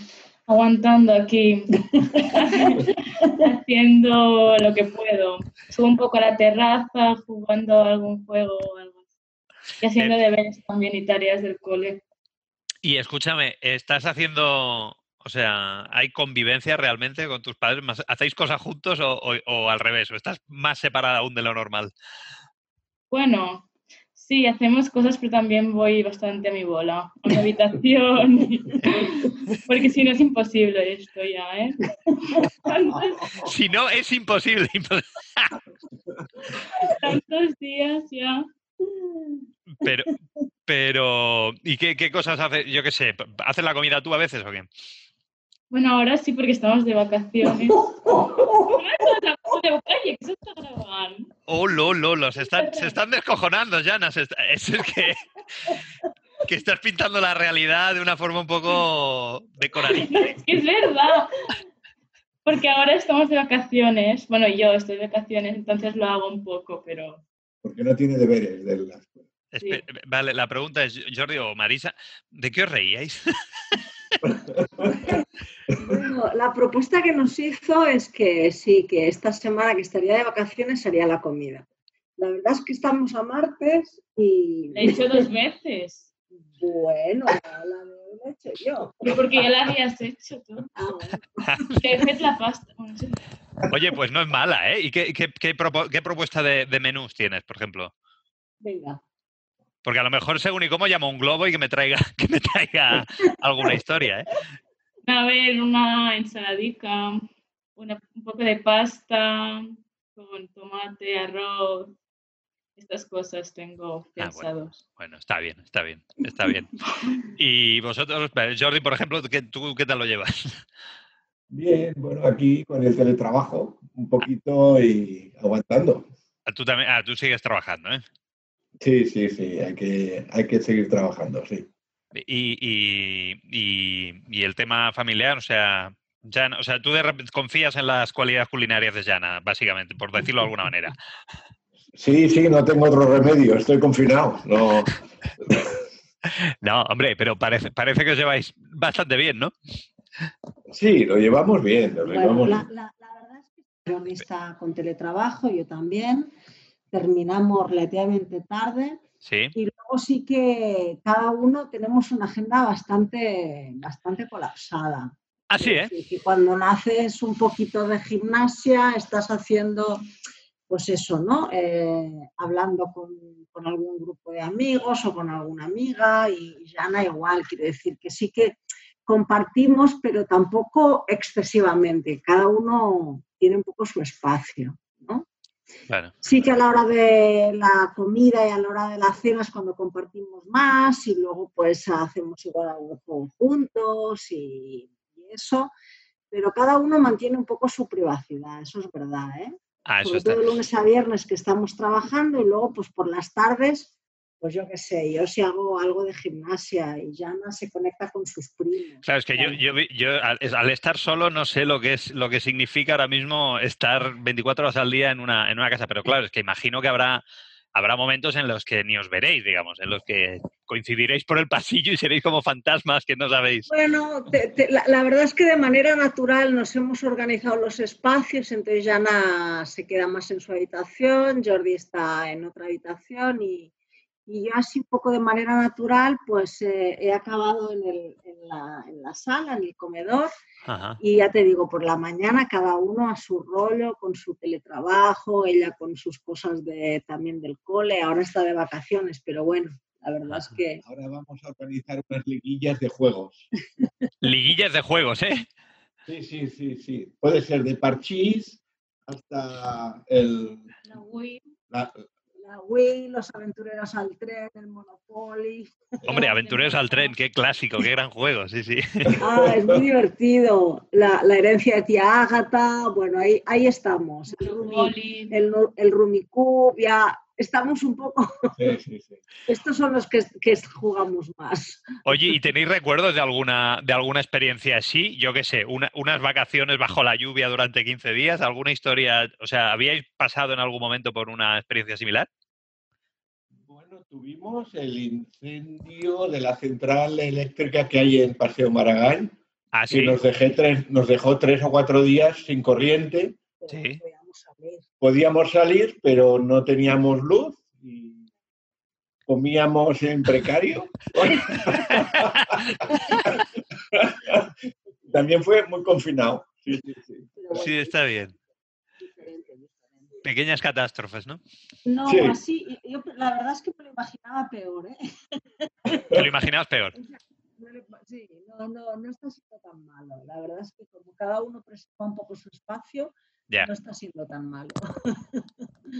aguantando aquí, haciendo lo que puedo. Subo un poco a la terraza, jugando a algún juego o algo así. Y haciendo deberes también y tareas del cole. Y escúchame, ¿estás haciendo, o sea, hay convivencia realmente con tus padres? ¿Más- ¿Hacéis cosas juntos o, o- o al revés? ¿O estás más separada aún de lo normal? Bueno, sí, hacemos cosas, pero también voy bastante a mi bola, a mi habitación. Porque si no es imposible esto ya, ¿eh? Si no, es imposible. impos- Tantos días ya. Pero, pero, ¿y qué, qué cosas haces? Yo qué sé, ¿haces la comida tú a veces o qué? Bueno, ahora sí porque estamos de vacaciones. Oye, se está grabando. Oh, lo, lo, lo, se están, se están descojonando, Jana. está- es el que, que estás pintando la realidad de una forma un poco decorativa. Es que es verdad. Porque ahora estamos de vacaciones. Bueno, yo estoy de vacaciones, entonces lo hago un poco, pero Porque no tiene deberes de la escuela. Espe- Vale, la pregunta es, Jordi o Marisa, ¿de qué os reíais? Bueno, la propuesta que nos hizo es que sí, que esta semana que estaría de vacaciones sería la comida. La verdad es que estamos a martes y... La he hecho dos veces. Bueno, la, la he hecho yo. Pero porque ya la habías hecho tú. Te he fet la pasta. Bueno, sí. Oye, pues no es mala, ¿eh? ¿Y qué, qué- qué propo- qué propuesta de, de menús tienes, por ejemplo? Venga. Porque a lo mejor según y cómo llamo a un globo y que me traiga, que me traiga alguna historia, ¿eh? A ver, una ensaladica, una- un poco de pasta con tomate, arroz. Estas cosas tengo Ah, bueno. Bueno, está bien, está bien, está bien. Y vosotros, Jordi, por ejemplo, ¿qué, ¿tú qué tal lo llevas? Bien, bueno, aquí con el teletrabajo, un poquito y aguantando. Tú también, ah, tú sigues trabajando, ¿eh? Sí, sí, sí, hay que, hay que seguir trabajando, sí. Y, y, y- y el tema familiar, o sea, o sea, tú de repente confías en las cualidades culinarias de Jana, básicamente, por decirlo de alguna manera. Sí, sí, no tengo otro remedio, estoy confinado. No, No, hombre, pero parece, parece que os lleváis bastante bien, ¿no? Sí, lo llevamos bien, lo Bueno, llevamos la, la- la verdad es que está con teletrabajo, yo también. Terminamos relativamente tarde Sí. y luego sí que cada uno tenemos una agenda bastante, bastante colapsada. Así, ¿eh? Y cuando naces un poquito de gimnasia, estás haciendo, pues eso, ¿no? Eh, hablando con, con algún grupo de amigos o con alguna amiga y ya no igual, quiero decir que sí que compartimos, pero tampoco excesivamente. Cada uno tiene un poco su espacio, ¿no? Claro. Sí que a la hora de la comida y a la hora de la cena es cuando compartimos más y luego pues hacemos igual algún juego juntos y, y eso, pero cada uno mantiene un poco su privacidad, eso es verdad, ¿eh? Ah, eso Sobre todo lunes a viernes que estamos trabajando y luego pues por las tardes, pues yo qué sé, yo si hago algo de gimnasia y Jana se conecta con sus primos. Claro, es que yo, yo, yo al, es- al estar solo no sé lo que es lo que significa ahora mismo estar 24 horas al día en una, en una casa, pero claro, es que imagino que habrá, habrá momentos en los que ni os veréis, digamos, en los que coincidiréis por el pasillo y seréis como fantasmas que no sabéis. Bueno, te- te- la, la verdad es que de manera natural nos hemos organizado los espacios, entonces Jana se queda más en su habitación, Jordi está en otra habitación y, y yo así un poco de manera natural pues eh, he acabado en, el- en la, en la sala, en el comedor Ajá. y ya te digo, por la mañana cada uno a su rollo, con su teletrabajo, ella con sus cosas de, también del cole, ahora está de vacaciones, pero bueno, la verdad es que... Ahora vamos a organizar unas liguillas de juegos. Liguillas de juegos, ¿eh? Sí, sí, sí, sí. Puede ser de parchís hasta el... La Wii. La- Wii, los aventureros al tren, el Monopoly. Hombre, Aventureros al tren, qué clásico, qué gran juego, sí, sí. Ah, es muy divertido. La, la herencia de tía Ágata, bueno, ahí, ahí estamos. El, Rumi, el, el Rumicube, ya estamos un poco. Sí, sí, sí. Estos son los que, que jugamos más. Oye, ¿y tenéis recuerdos de alguna, de alguna experiencia así? Yo qué sé, una- unas vacaciones bajo la lluvia durante 15 días, alguna historia, o sea, ¿habíais pasado en algún momento por una experiencia similar? Bueno, tuvimos el incendio de la central eléctrica que hay en Paseo Maragall, Ah, que nos, dejé tres, nos dejó tres o cuatro días sin corriente. Sí. Podíamos salir, pero no teníamos luz y comíamos en precario. También fue muy confinado. Sí, sí, sí. Sí, está bien. Pequeñas catástrofes, ¿no? No, Sí. así, yo la verdad es que me lo imaginaba peor, ¿eh? Te lo imaginabas peor. Sí, no, no, no está siendo tan malo. La verdad es que como cada uno preserva un poco su espacio, No está siendo tan malo.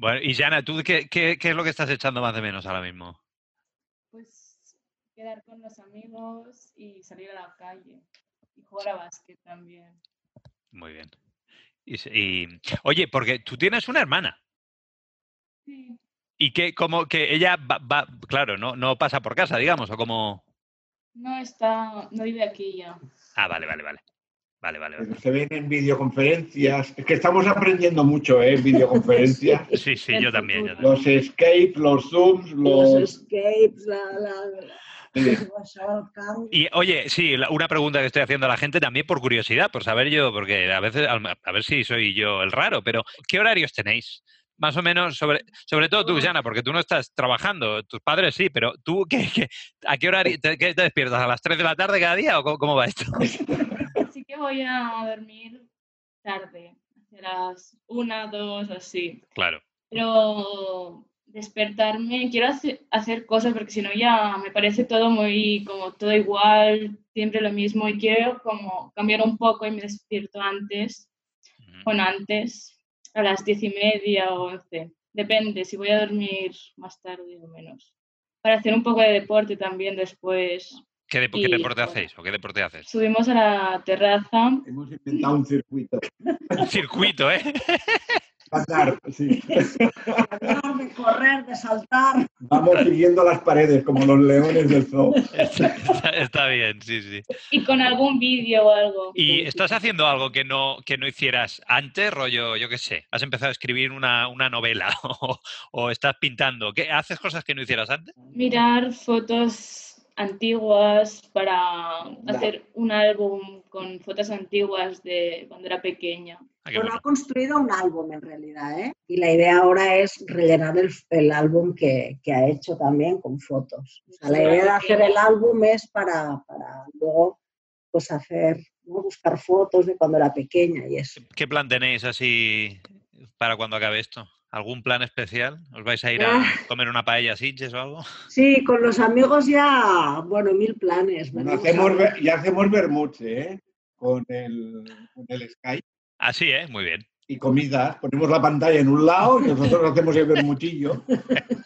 Bueno, y Jana, ¿tú qué, qué- qué es lo que estás echando más de menos ahora mismo? Pues quedar con los amigos y salir a la calle. Y jugar a básquet también. Muy bien. Y, y- oye, porque tú tienes una hermana. Sí. Y que como que ella va, va- claro, no, no pasa por casa, digamos, o como. No está, no vive aquí ya. Ah, vale, vale, vale. Vale, vale, se ven en videoconferencias. Es que estamos aprendiendo mucho ¿eh? en videoconferencias. Sí, sí, yo también. yo también. Los escapes, los zooms, Los los... escapes, la, la- Y oye, sí, una pregunta que estoy haciendo a la gente también por curiosidad, por saber yo, porque a veces, a ver si soy yo el raro, pero ¿qué horarios tenéis? Más o menos, sobre, sobre todo tú, Jana, porque tú no estás trabajando, tus padres sí, pero tú, ¿qué, qué- a qué horario te, qué te despiertas? ¿A las 3 de la tarde cada día o cómo, cómo va esto? Voy a dormir tarde, hacia las una, dos, así. Claro. Pero despertarme, quiero hace- hacer cosas porque si no ya me parece todo muy, como todo igual, siempre lo mismo y quiero como cambiar un poco y me despierto antes, bueno, antes, a las diez y media o once, depende si voy a dormir más tarde o menos. Para hacer un poco de deporte también después. ¿Qué, deporte bueno, hacéis o qué deporte haces? Subimos a la terraza. Hemos inventado un circuito. Un circuito, ¿eh? Andar, sí. de correr, de saltar. Vamos siguiendo las paredes como los leones del zoo. Está, está bien, sí, sí. Y con algún vídeo o algo. ¿Y estás haciendo algo que no, que no hicieras antes, rollo, yo qué sé? ¿Has empezado a escribir una, una novela o, o estás pintando? ¿Qué, ¿Haces cosas que no hicieras antes? mirar fotos antiguas para hacer un álbum con fotos antiguas de cuando era pequeña. Bueno, ha construido un álbum en realidad, ¿eh? Y la idea ahora es rellenar el, el álbum que, que ha hecho también con fotos. O sea, la idea de hacer el álbum es para, para luego pues hacer, ¿no? buscar fotos de cuando era pequeña y eso. ¿Qué plan tenéis así para cuando acabe esto? ¿Algún plan especial? ¿Os vais a ir a Ah. comer una paella a Sitges o algo? Sí, con los amigos ya, bueno, mil planes. Bueno, hacemos, a- ver- y hacemos vermuche, ¿eh? Con el, con el Skype. Así, ¿eh? Muy bien. Y comidas. Ponemos la pantalla en un lado y nosotros hacemos el vermuchillo.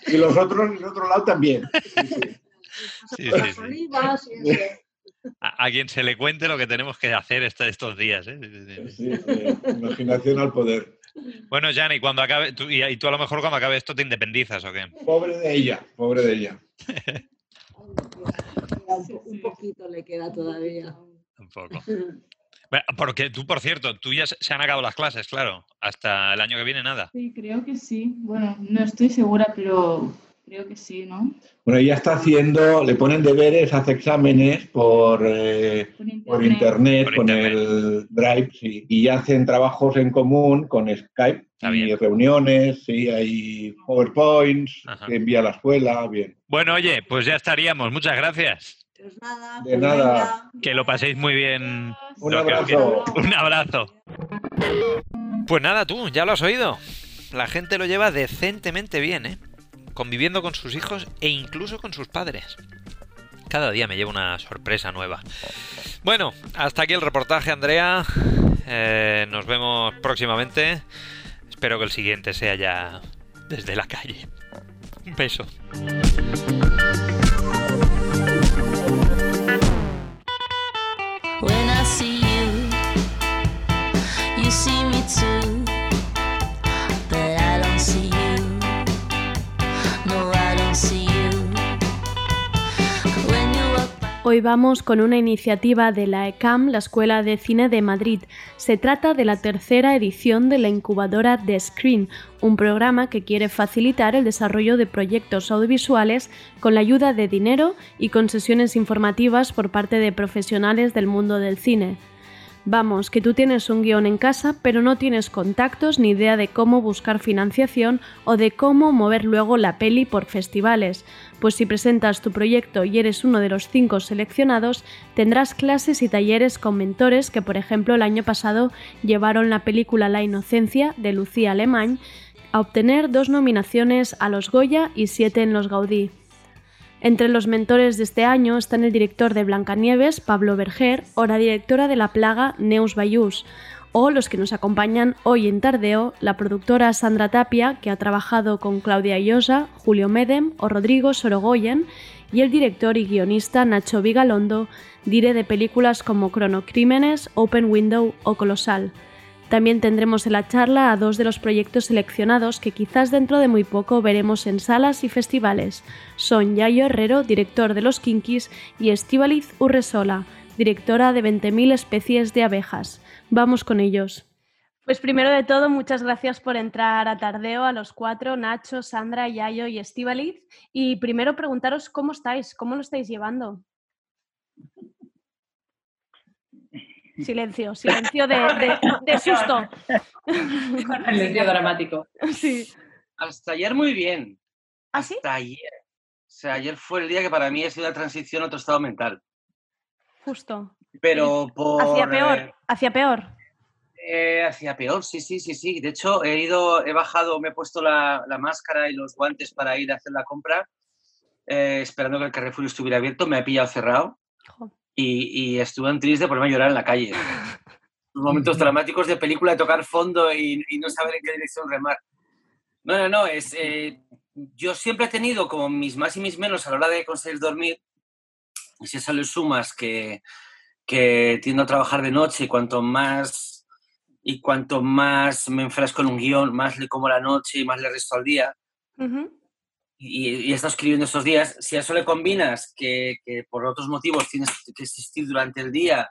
Y los otros en el otro lado también. Sí, sí, sí. A, a quien se le cuente lo que tenemos que hacer estos días, ¿eh? Sí, sí, sí. Sí, sí, Imaginación al poder. Bueno, Jani, cuando acabe, tú, y, y tú a lo mejor cuando acabe esto te independizas o qué? Pobre de ella, pobre de ella. Un poquito le queda todavía. Un poco. Bueno, Porque tú, por cierto, tú ya se se han acabado las clases, claro. Hasta el año que viene nada. Sí, creo que sí. Bueno, no estoy segura, pero creo que sí, ¿no? Bueno, ella está haciendo, le ponen deberes, hace exámenes por, eh, por internet, Por con internet. el Drive, sí, y hacen trabajos en común con Skype y reuniones, sí, hay PowerPoints que envía a la escuela, bien. Bueno, oye, pues ya estaríamos. Muchas gracias. De nada. Que lo paséis muy bien. Un abrazo. Un abrazo. Pues nada, tú, ya lo has oído. La gente lo lleva decentemente bien, ¿eh? Conviviendo con sus hijos e incluso con sus padres. Cada día me lleva una sorpresa nueva. Bueno, hasta aquí el reportaje, Andrea. Eh, nos vemos próximamente. Espero que el siguiente sea ya desde la calle. Un beso. Hoy vamos con una iniciativa de la ECAM, la Escuela de Cine de Madrid. Se trata de la tercera edición de la incubadora The Screen, un programa que quiere facilitar el desarrollo de proyectos audiovisuales con la ayuda de dinero y con sesiones informativas por parte de profesionales del mundo del cine. Vamos, que tú tienes un guion en casa, pero no tienes contactos ni idea de cómo buscar financiación o de cómo mover luego la peli por festivales. Pues si presentas tu proyecto y eres uno de los cinco seleccionados, tendrás clases y talleres con mentores que, por ejemplo, el año pasado llevaron la película La Inocencia de Lucía Alemán a obtener dos nominaciones a los Goya y siete en los Gaudí. Entre los mentores de este año están el director de Blancanieves, Pablo Berger, o la directora de La Plaga, Neus Bayús, o los que nos acompañan hoy en Tardeo, la productora Sandra Tapia, que ha trabajado con Claudia Llosa, Julio Medem o Rodrigo Sorogoyen, y el director y guionista Nacho Vigalondo, dire de películas como Cronocrímenes, Open Window o Colosal. También tendremos en la charla a dos de los proyectos seleccionados que quizás dentro de muy poco veremos en salas y festivales. Son Yayo Herrero, director de Los Kinkis, y Estíbaliz Urresola, directora de 20.000 especies de abejas. Vamos con ellos. Pues primero de todo, muchas gracias por entrar a Tardeo, a los cuatro, Nacho, Sandra, Yayo y Estivaliz. Y primero preguntaros cómo estáis, cómo lo estáis llevando. Silencio, silencio de, de- de susto. Silencio dramático. Sí. Hasta ayer muy bien. ¿Ah, sí? Hasta ayer. O sea, ayer fue el día que para mí ha sido la transición a otro estado mental. Justo. Pero por... Hacia eh, peor, hacia peor. Eh, hacia peor, sí, sí, sí, sí. De hecho, he ido, he bajado, me he puesto la, la máscara y los guantes para ir a hacer la compra, eh, esperando que el Carrefour estuviera abierto. Me ha pillado cerrado y, y estuve en triste ponerme a llorar en la calle. Los momentos dramáticos de película de tocar fondo y, y no saber en qué dirección remar. No, no, no, es, eh, yo siempre he tenido como mis más y mis menos a la hora de conseguir dormir. Y si eso le sumas que, que tiendo a trabajar de noche y cuanto más y cuanto más me enfrasco en un guion, más le como la noche y más le resto al día. Y, y he estado escribiendo estos días. Si a eso le combinas que, que por otros motivos tienes que existir durante el día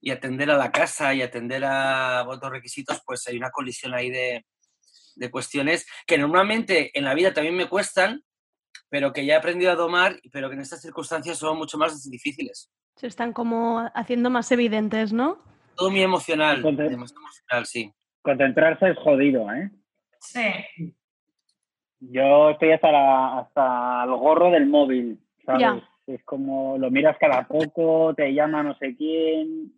y atender a la casa y atender a otros requisitos, pues hay una colisión ahí de, de cuestiones que normalmente en la vida también me cuestan, pero que ya he aprendido a domar, pero que en estas circunstancias son mucho más difíciles. Se están como haciendo más evidentes, ¿no? Todo muy emocional, sí. Concentrarse es jodido, ¿eh? Sí. Yo estoy hasta, la- hasta el gorro del móvil, ¿sabes? Ya. Es como lo miras cada poco, te llama no sé quién.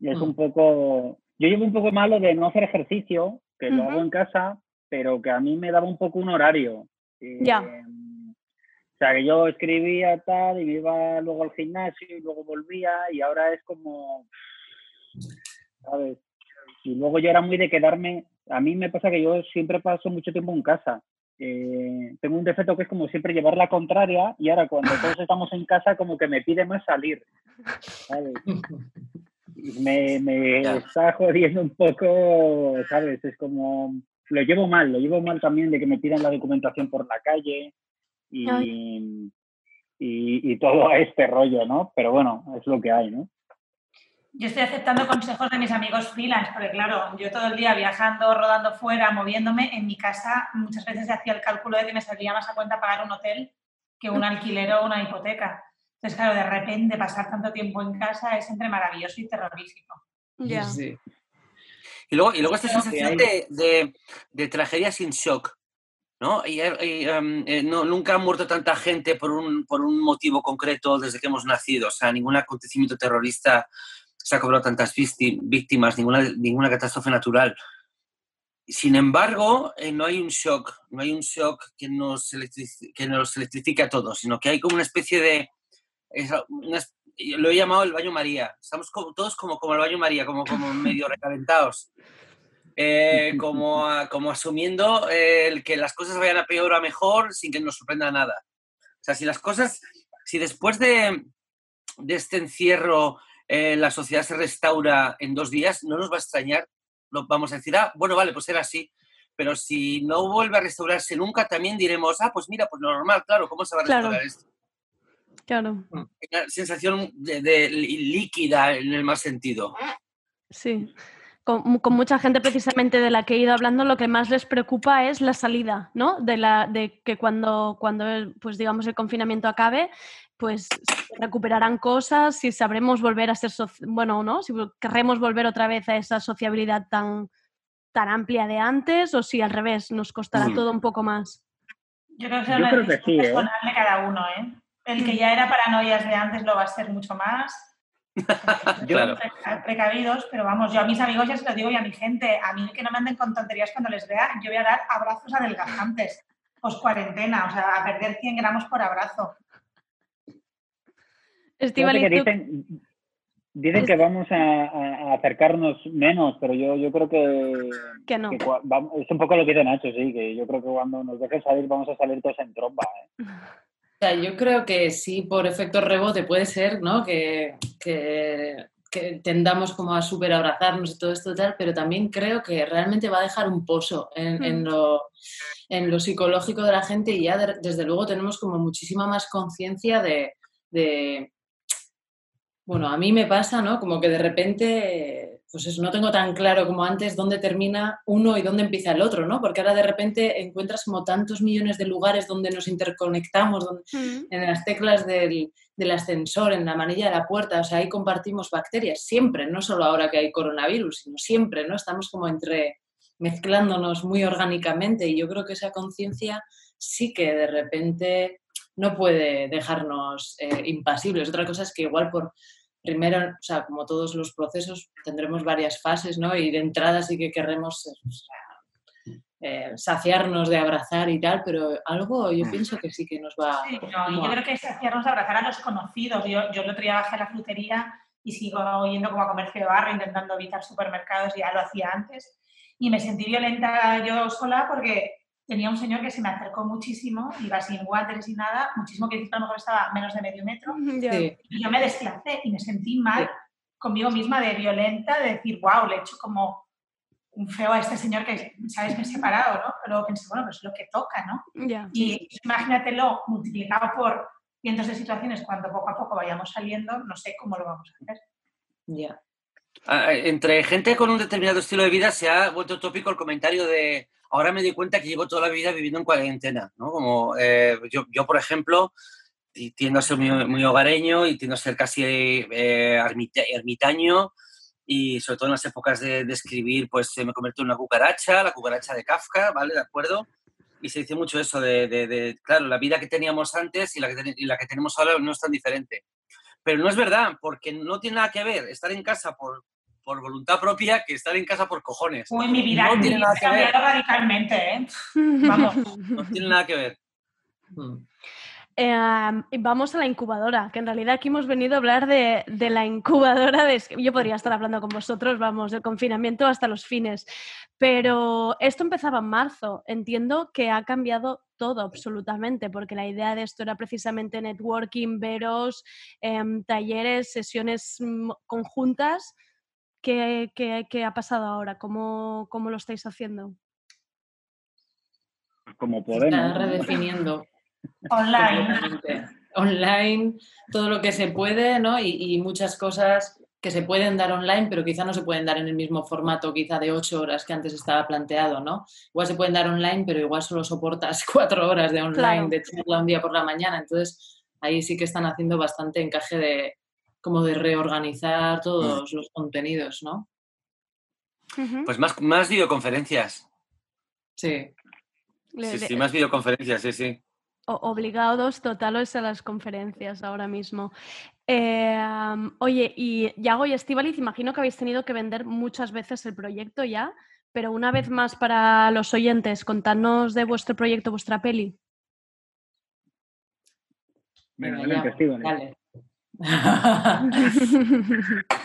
Y es un poco. Yo llevo un poco malo de no hacer ejercicio, que lo hago en casa, pero que a mí me daba un poco un horario. Eh, Ya. O sea, que yo escribía tal y me iba luego al gimnasio y luego volvía y ahora es como, ¿sabes? Y luego yo era muy de quedarme, a mí me pasa que yo siempre paso mucho tiempo en casa. Eh, tengo un defecto que es como siempre llevar la contraria y ahora cuando todos estamos en casa como que me pide más salir, ¿sabes? Y Me, me está jodiendo un poco, ¿sabes? Es como, lo llevo mal, lo llevo mal también de que me pidan la documentación por la calle y, y, y todo este rollo, ¿no? Pero bueno, es lo que hay, ¿no? Yo estoy aceptando consejos de mis amigos freelance, porque claro, yo todo el día viajando, rodando fuera, moviéndome, en mi casa muchas veces hacía el cálculo de que me salía más a cuenta pagar un hotel que un alquiler o una hipoteca. Entonces, claro, de repente pasar tanto tiempo en casa es entre maravilloso y terrorífico. Ya. Y luego, y luego esta sensación de, de, de tragedia sin shock, ¿no? Y, y, em, eh, no, Nunca ha muerto tanta gente por un, por un motivo concreto desde que hemos nacido. O sea, ningún acontecimiento terrorista se ha cobrado tantas vícti- víctimas, ninguna, ninguna catástrofe natural. Sin embargo, eh, no hay un shock, no hay un shock que nos, que nos electrifique a todos, sino que hay como una especie de... una lo he llamado el baño María. Estamos como- todos como, como el baño María, como, como medio recalentados. Eh, como, a- como asumiendo eh, el que las cosas vayan a peor o a mejor sin que nos sorprenda nada. O sea, si las cosas, si después de, de este encierro eh, la sociedad se restaura en dos días, no nos va a extrañar. Lo, vamos a decir, ah, bueno, vale, pues era así. Pero si no vuelve a restaurarse nunca, también diremos, ah, pues mira, pues lo normal, claro, ¿cómo se va a Claro. restaurar esto? Claro, Una sensación de, de lí- líquida en el más sentido. sí. Con, con mucha gente precisamente de la que he ido hablando, lo que más les preocupa es la salida, ¿no? De, la, de que cuando, cuando el, pues digamos, el confinamiento acabe, pues se recuperarán cosas, si sabremos volver a ser, soci- bueno, ¿no? Si querremos volver otra vez a esa sociabilidad tan, tan amplia de antes o si al revés nos costará Mm. todo un poco más. Yo creo que Yo creo que sí, ¿eh? personal de cada uno, ¿eh? El que ya era paranoias de antes lo va a ser mucho más. Claro. Pre- precavidos, pero vamos, yo a mis amigos ya se lo digo y a mi gente, a mí que no me anden con tonterías cuando les vea, yo voy a dar abrazos adelgazantes, post cuarentena, o sea, a perder 100 gramos por abrazo. Que dicen, dicen que vamos a, acercarnos menos, pero yo, yo creo que, que no. que es un poco lo que dice Nacho, sí, que yo creo que cuando nos dejen salir vamos a salir todos en tromba. ¿eh? Sea, yo creo que sí, por efecto rebote puede ser, ¿no? Que, que, que tendamos como a súper abrazarnos y todo esto tal, pero también creo que realmente va a dejar un pozo en, en Mm. lo, en lo psicológico de la gente y ya de- desde luego tenemos como muchísima más conciencia de, de- bueno, a mí me pasa, ¿no? Como que de repente pues eso, no tengo tan claro como antes dónde termina uno y dónde empieza el otro, ¿no? Porque ahora de repente encuentras como tantos millones de lugares donde nos interconectamos, donde, Mm. en las teclas del, del ascensor, en la manilla de la puerta, o sea, ahí compartimos bacterias, siempre, no solo ahora que hay coronavirus, sino siempre, ¿no? Estamos como entre mezclándonos muy orgánicamente y yo creo que esa conciencia sí que de repente no puede dejarnos eh, impasibles. Otra cosa es que igual por primero, o sea, como todos los procesos, tendremos varias fases, ¿no? Y de entrada sí que querremos eh, o sea, eh, saciarnos de abrazar y tal, pero algo yo pienso que sí que nos va... Sí, no, yo creo que es hacernos abrazar a los conocidos. Yo, yo el otro día bajé a la frutería y sigo yendo como a comercio de barrio, intentando evitar supermercados, ya lo hacía antes. Y me sentí violenta yo sola porque tenía un señor que se me acercó muchísimo, iba sin guantes y sin nada, muchísimo que a lo mejor estaba a menos de medio metro. Sí. Y yo me desplacé y me sentí mal conmigo misma de violenta, de decir, wow, le he hecho como un feo a este señor que, ¿sabes? Me he separado, ¿no? Pero luego pensé, bueno, pues es lo que toca, ¿no? Ya. Y imagínatelo multiplicado por cientos de situaciones cuando poco a poco vayamos saliendo, no sé cómo lo vamos a hacer. Ya. Ah, Entre gente con un determinado estilo de vida se ha vuelto tópico el comentario de ahora me doy cuenta que llevo toda la vida viviendo en cuarentena, ¿no? Como eh, yo, yo, por ejemplo, tiendo a ser muy, muy hogareño y tiendo a ser casi eh, ermita- ermitaño y sobre todo en las épocas de, de escribir, pues me convirtió en una cucaracha, la cucaracha de Kafka, ¿vale? De acuerdo. Y se dice mucho eso de, de- de, claro, la vida que teníamos antes y la que, ten- y la que tenemos ahora no es tan diferente. Pero no es verdad, porque no tiene nada que ver estar en casa por, por voluntad propia que estar en casa por cojones. Uy, mi vida, no tiene nada que ver. radicalmente, ¿eh? Vamos. No tiene nada que ver. Eh, y vamos a la incubadora, que en realidad aquí hemos venido a hablar de, de la incubadora. De, yo podría estar hablando con vosotros, vamos, del confinamiento hasta los fines. Pero esto empezaba en marzo. Entiendo que ha cambiado todo absolutamente, porque la idea de esto era precisamente networking, veros, em, talleres, sesiones mm, conjuntas. ¿Qué, qué- qué ha pasado ahora? ¿Cómo, cómo lo estáis haciendo? Como Se está podemos. redefiniendo. Online. Online, todo lo que se puede, ¿no? Y, y muchas cosas que se pueden dar online, pero quizá no se pueden dar en el mismo formato, quizá de ocho horas que antes estaba planteado, ¿no? Igual se pueden dar online, pero igual solo soportas cuatro horas de online, Claro. de charla un día por la mañana. Entonces, ahí sí que están haciendo bastante encaje de como de reorganizar todos los contenidos, ¿no? Pues más, más videoconferencias. Sí. Sí, sí, más videoconferencias, sí, sí. Obligados totales a las conferencias ahora mismo. Eh, am, oye, y Yago y Estivaliz, imagino que habéis tenido que vender muchas veces el proyecto ya, pero una vez más para los oyentes, contadnos de vuestro proyecto, vuestra peli. Venga, Venga, adelante, ya.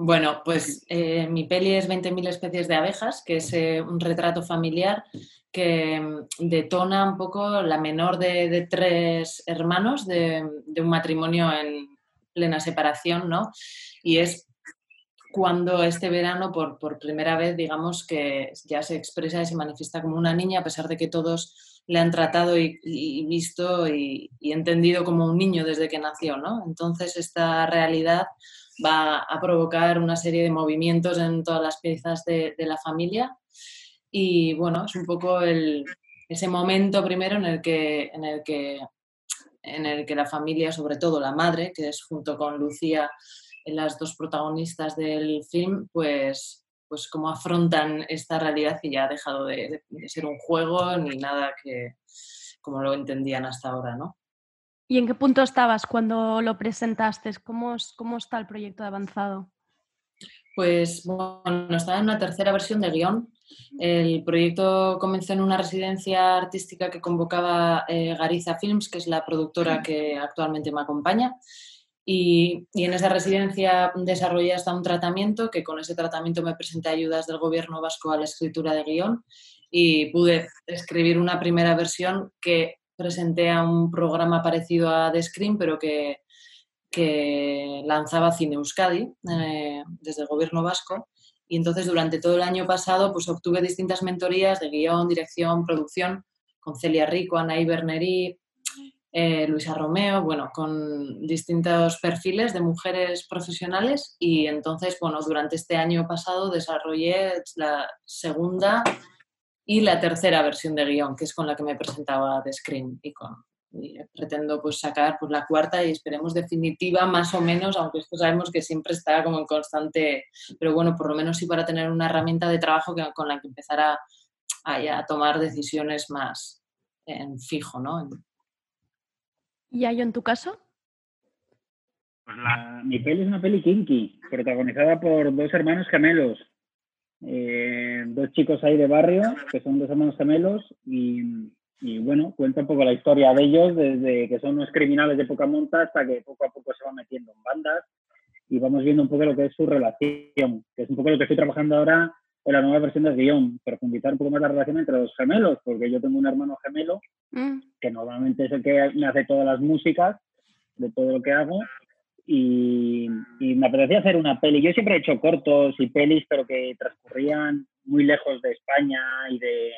Bueno, pues eh, mi peli es 20.000 especies de abejas, que es eh, un retrato familiar que mm, detona un poco la menor de, de tres hermanos de, de un matrimonio en plena separación, ¿no? Y es cuando este verano, por, por primera vez, digamos que ya se expresa y se manifiesta como una niña, a pesar de que todos le han tratado y, visto y, y entendido como un niño desde que nació, ¿no? Entonces esta realidad va a provocar una serie de movimientos en todas las piezas de, de la familia y bueno, es un poco el, ese momento primero en el que, en el que en el que la familia, sobre todo la madre, que es junto con Lucía las dos protagonistas del film, pues, pues cómo afrontan esta realidad y ya ha dejado de, ser un juego ni nada que como lo entendían hasta ahora, ¿no? ¿Y en qué punto estabas cuando lo presentaste? ¿Cómo, cómo está el proyecto de avanzado? Pues bueno, estaba en una tercera versión de guion. El proyecto comenzó en una residencia artística que convocaba eh, Gariza Films, que es la productora que actualmente me acompaña. Y, en esa residencia desarrollé hasta un tratamiento, que con ese tratamiento me presenté ayudas del gobierno vasco a la escritura de guion y pude escribir una primera versión que presenté a un programa parecido a The Screen, pero que, que lanzaba Cine Euskadi eh, desde el gobierno vasco. Y entonces durante todo el año pasado pues obtuve distintas mentorías de guion, dirección, producción con Celia Rico, Anaí Berneri, eh, Luisa Romeo, bueno, con distintos perfiles de mujeres profesionales y entonces, bueno, durante este año pasado desarrollé la segunda y la tercera versión de guion, que es con la que me presentaba de Screen y con pretendo pues sacar pues, la cuarta y esperemos definitiva más o menos, aunque esto sabemos que siempre está como en constante, pero bueno, por lo menos sí para tener una herramienta de trabajo que, con la que empezar a tomar decisiones más en fijo, ¿no? ¿Y hay en tu caso? Pues la, mi peli es una peli kinky, protagonizada por dos hermanos gemelos. Eh, dos chicos ahí de barrio, que son dos hermanos gemelos, y, y, bueno, cuenta un poco la historia de ellos, desde que son unos criminales de poca monta hasta que poco a poco se van metiendo en bandas, y vamos viendo un poco lo que es su relación, que es un poco lo que estoy trabajando ahora en la nueva versión del guion, profundizar un poco más la relación entre los gemelos, porque yo tengo un hermano gemelo, Mm. que normalmente es el que me hace todas las músicas de todo lo que hago, y, y me apetecía hacer una peli. Yo siempre he hecho cortos y pelis, pero que transcurrían muy lejos de España y de,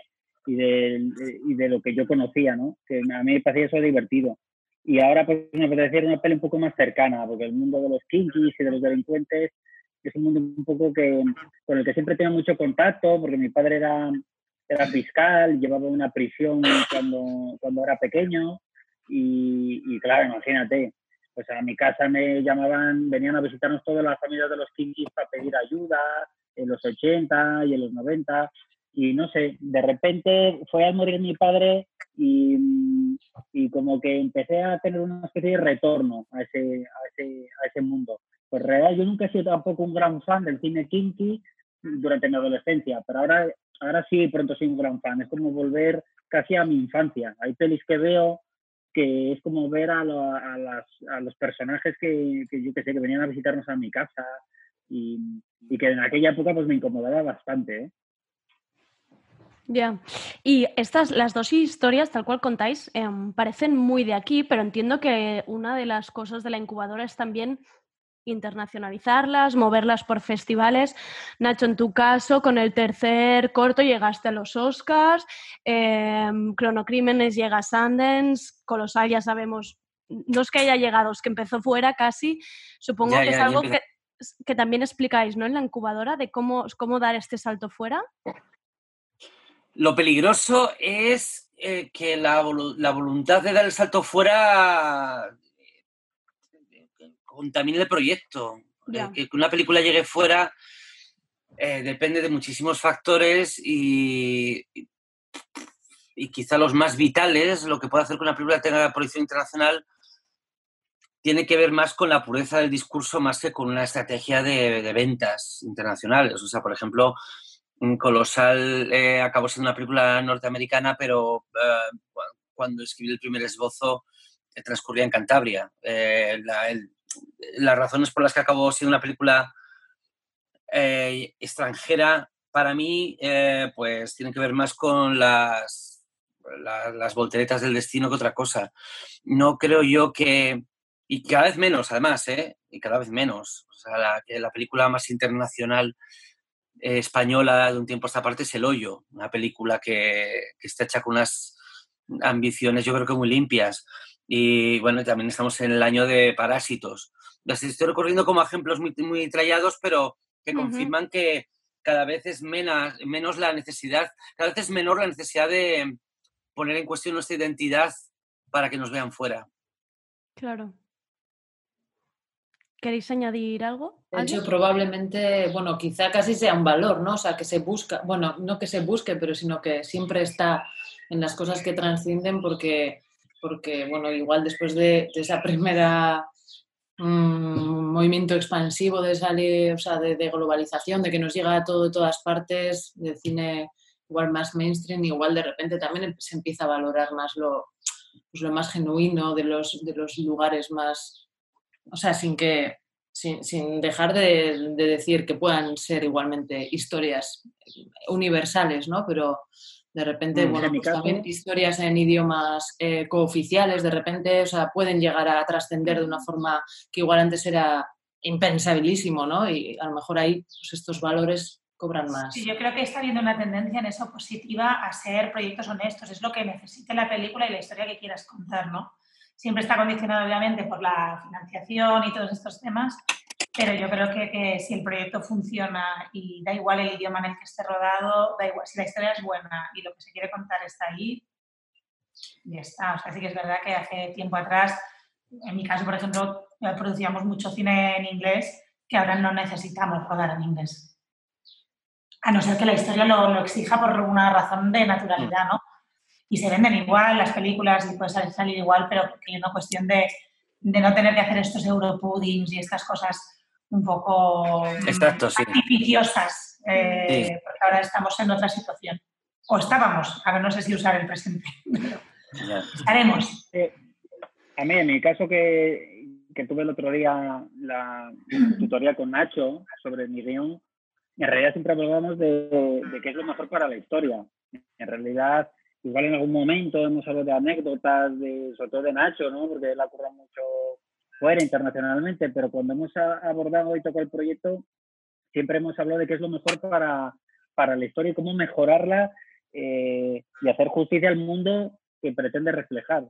y de, y de lo que yo conocía, ¿no? Que a mí me parecía eso divertido. Y ahora pues me apetecía hacer una peli un poco más cercana, porque el mundo de los kinkies y de los delincuentes es un mundo un poco que, con el que siempre tengo mucho contacto, porque mi padre era, era fiscal, llevaba una prisión cuando, cuando era pequeño, y, y claro, imagínate, pues a mi casa me llamaban, venían a visitarnos todas las familias de los kinkis para pedir ayuda en los 80 y en los 90 y no sé, de repente fue al morir mi padre y, y como que empecé a tener una especie de retorno a ese, a ese, a ese mundo. Pues realidad yo nunca he sido tampoco un gran fan del cine kinky durante mi adolescencia, pero ahora, ahora sí pronto soy un gran fan. Es como volver casi a mi infancia. Hay pelis que veo que es como ver a, lo- a las, a los personajes que, que yo que sé, que venían a visitarnos a mi casa y, y que en aquella época pues me incomodaba bastante. ¿eh? Ya. Y estas, las dos historias, tal cual contáis, em, parecen muy de aquí, pero entiendo que una de las cosas de la incubadora es también internacionalizarlas, moverlas por festivales. Nacho, en tu caso, con el tercer corto llegaste a los Oscars, em, Cronocrímenes llega a Sundance, Colosal ya sabemos, no es que haya llegado, es que empezó fuera casi. Supongo Ya, que es ya, algo que, que también explicáis ¿no? en la incubadora de cómo, cómo dar este salto fuera. Lo peligroso es eh, que la, volu- la voluntad de dar el salto fuera eh, contamine el proyecto. Eh, que una película llegue fuera eh, depende de muchísimos factores y, y- quizá los más vitales, lo que puede hacer que una película tenga proyección internacional, tiene que ver más con la pureza del discurso más que con una estrategia de, de ventas internacionales. O sea, por ejemplo, Colosal eh, acabó siendo una película norteamericana, pero eh, cu- cuando escribí el primer esbozo eh, transcurría en Cantabria. La- el- las razones por las que acabó siendo una película eh, extranjera para mí, eh, pues tienen que ver más con las, la- las volteretas del destino que otra cosa. No creo yo que, y cada vez menos además, ¿eh? y cada vez menos, la película más internacional eh, española de un tiempo a esta parte es El Hoyo, una película que, que está hecha con unas ambiciones yo creo que muy limpias. Y bueno, también estamos en el año de Parásitos. Las estoy recorriendo como ejemplos muy, muy trallados, pero que confirman que cada vez es menos, menos la necesidad, cada vez es menor la necesidad de poner en cuestión nuestra identidad para que nos vean fuera. Claro. ¿Queréis añadir algo? De hecho, probablemente, bueno, quizá casi sea un valor, ¿no? O sea, que se busca, bueno, no que se busque, pero sino que siempre está en las cosas que transcienden porque, porque bueno, igual después de, de esa primera mm, movimiento expansivo de salir, o sea, de, de globalización, de que nos llega todo de todas partes, de cine igual más mainstream, igual de repente también se empieza a valorar más lo, pues lo más genuino de los, de los lugares más, o sea, sin que, sin, sin dejar de, de decir que puedan ser igualmente historias universales, ¿no? Pero de repente, Mm, bueno, pues también historias en idiomas eh, cooficiales, de repente, o sea, pueden llegar a trascender de una forma que igual antes era impensabilísimo, ¿no? Y a lo mejor ahí pues, estos valores cobran más. Sí, yo creo que está habiendo una tendencia en eso positiva a ser proyectos honestos. Es lo que necesite la película y la historia que quieras contar, ¿no? siempre está condicionado obviamente por la financiación y todos estos temas, pero yo creo que, que, si el proyecto funciona y da igual el idioma en el que esté rodado, da igual, si la historia es buena y lo que se quiere contar está ahí, ya está. O sea, sí que es verdad que hace tiempo atrás, en mi caso, por ejemplo, producíamos mucho cine en inglés que ahora no necesitamos rodar en inglés. A no ser que la historia lo, lo exija por una razón de naturalidad, ¿no? Y se venden igual las películas y puede salir igual, pero porque hay una cuestión de, de no tener que hacer estos europuddings y estas cosas un poco Exacto, sí. artificiosas, eh, Sí. porque ahora estamos en otra situación. O estábamos, ahora no sé si usar el presente. Estaremos. Eh, a mí, en mi caso que, que tuve el otro día la tutoría con Nacho sobre mi guion, en realidad siempre hablábamos de, de qué es lo mejor para la historia. En realidad, igual en algún momento hemos hablado de anécdotas, de, sobre todo de Nacho, ¿no? porque él ha currado mucho fuera internacionalmente, pero cuando hemos abordado y tocado el proyecto, siempre hemos hablado de qué es lo mejor para, para la historia y cómo mejorarla eh, y hacer justicia al mundo que pretende reflejar.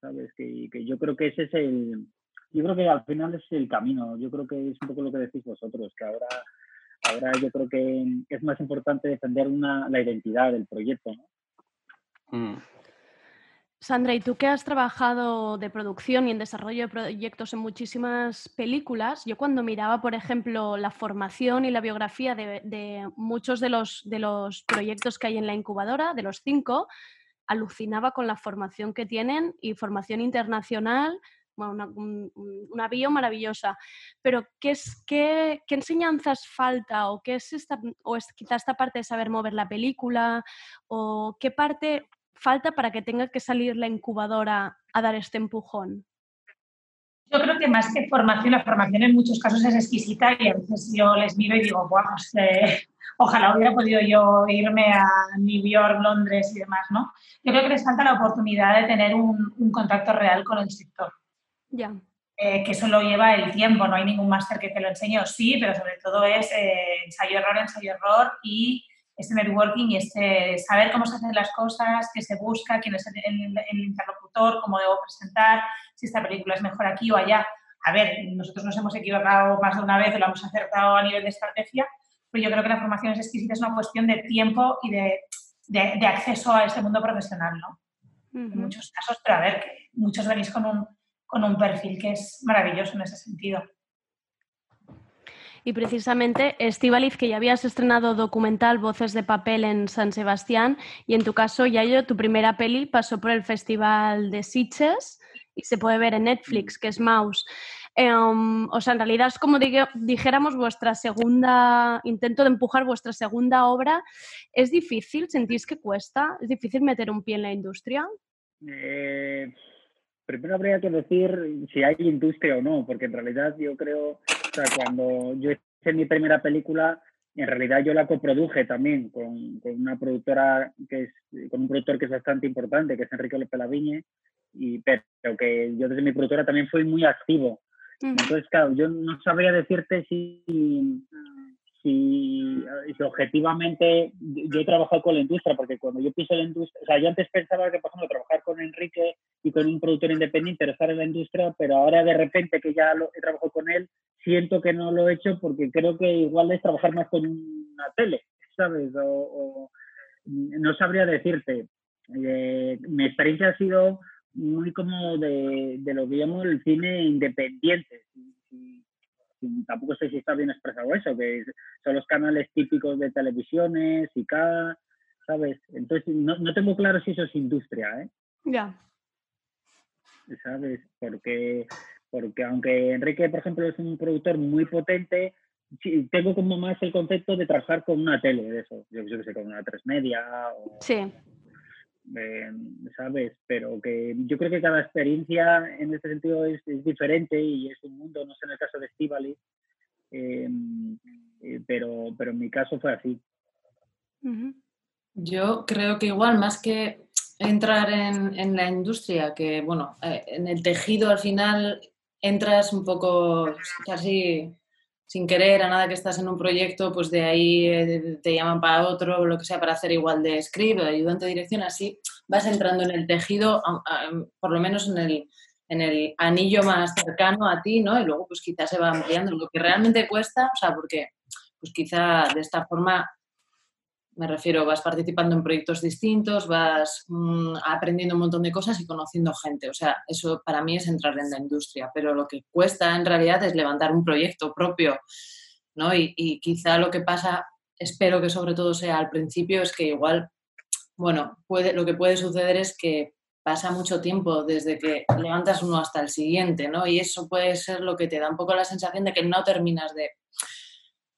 ¿Sabes? Que, que yo creo que ese es el. Yo creo que al final es el camino. Yo creo que es un poco lo que decís vosotros, que ahora, ahora yo creo que es más importante defender una, la identidad del proyecto. ¿no? Mm. Sandra, y tú que has trabajado de producción y en desarrollo de proyectos en muchísimas películas, yo cuando miraba, por ejemplo, la formación y la biografía de, muchos de los, de los proyectos que hay en la incubadora, de los cinco, alucinaba con la formación que tienen y formación internacional, una, un- bio maravillosa. Pero, ¿qué, es, qué enseñanzas falta? ¿O qué es esta, o es quizá esta parte de saber mover la película? ¿O qué parte falta para que tenga que salir la incubadora a dar este empujón? Yo creo que más que formación, la formación en muchos casos es exquisita y a veces yo les miro y digo, "Buah, pues, eh, ojalá hubiera podido yo irme a New York, Londres y demás, ¿no? Yo creo que les falta la oportunidad de tener un, un contacto real con el sector. Ya. eh, que eso lo lleva el tiempo, no hay ningún máster que te lo enseñe, sí, pero sobre todo es eh, ensayo-error, ensayo-error y este networking y este saber cómo se hacen las cosas, qué se busca, quién es el, el- interlocutor, cómo debo presentar, si esta película es mejor aquí o allá. A ver, nosotros nos hemos equivocado más de una vez, lo hemos acertado a nivel de estrategia, pero yo creo que la formación es exquisita, es una cuestión de tiempo y de, de- de acceso a este mundo profesional, ¿no? En muchos casos, pero a ver, que muchos venís con un, con un perfil que es maravilloso en ese sentido. Y precisamente, Estivaliz, que ya habías estrenado documental Voces de Papel en San Sebastián, y en tu caso, Yayo, tu primera peli pasó por el Festival de Sitges y se puede ver en Netflix, que es Mouse. Em, o sea, en realidad es como dijéramos vuestra segunda, intento de empujar vuestra segunda obra. ¿Es difícil? ¿Sentís que cuesta? ¿Es difícil meter un pie en la industria? Eh, primero habría que decir si hay industria o no, porque en realidad yo creo, o sea, cuando yo hice mi primera película, en realidad yo la coproduje también con, con una productora que es, con un productor que es bastante importante, que es Enrique López Laviñe, y pero que yo desde mi productora también fui muy activo. Entonces, claro, yo no sabría decirte si, si, objetivamente yo he trabajado con la industria, porque cuando yo piso la industria, o sea, yo antes pensaba que, por ejemplo, trabajar con Enrique y con un productor independiente era estar en la industria, pero ahora de repente que ya lo, he trabajado con él, siento que no lo he hecho porque creo que igual es trabajar más con una tele, ¿sabes? O, o- no sabría decirte. Eh, mi experiencia ha sido muy como de, lo que llamo el cine independiente. Tampoco sé si está bien expresado eso, que son los canales típicos de televisiones y cada, ¿sabes? Entonces, no, no tengo claro si eso es industria, ¿eh? Ya. ¿sabes? Porque, porque aunque Enrique, por ejemplo, es un productor muy potente, tengo como más el concepto de trabajar con una tele, de eso, yo, yo que sé, con una tres media o Sí. Eh, ¿sabes? Pero que yo creo que cada experiencia en este sentido es, es diferente y es un mundo, no sé en el caso de Estivali, eh, eh, pero, pero en mi caso fue así. Yo creo que igual, más que entrar en, en la industria, que bueno, eh, en el tejido al final entras un poco casi sin querer, a nada que estás en un proyecto, pues de ahí eh, te llaman para otro, o lo que sea, para hacer igual de script o de ayudante de dirección, así vas entrando en el tejido, por lo menos en el, en el anillo más cercano a ti, ¿no? Y luego pues quizás se va ampliando lo que realmente cuesta, o sea, porque pues quizá de esta forma me refiero, vas participando en proyectos distintos, vas mm, aprendiendo un montón de cosas y conociendo gente. O sea, eso para mí es entrar en la industria, pero lo que cuesta en realidad es levantar un proyecto propio, ¿no? Y, y quizá lo que pasa, espero que sobre todo sea al principio, es que igual, bueno, puede, lo que puede suceder es que pasa mucho tiempo desde que levantas uno hasta el siguiente, ¿no? Y eso puede ser lo que te da un poco la sensación de que no terminas de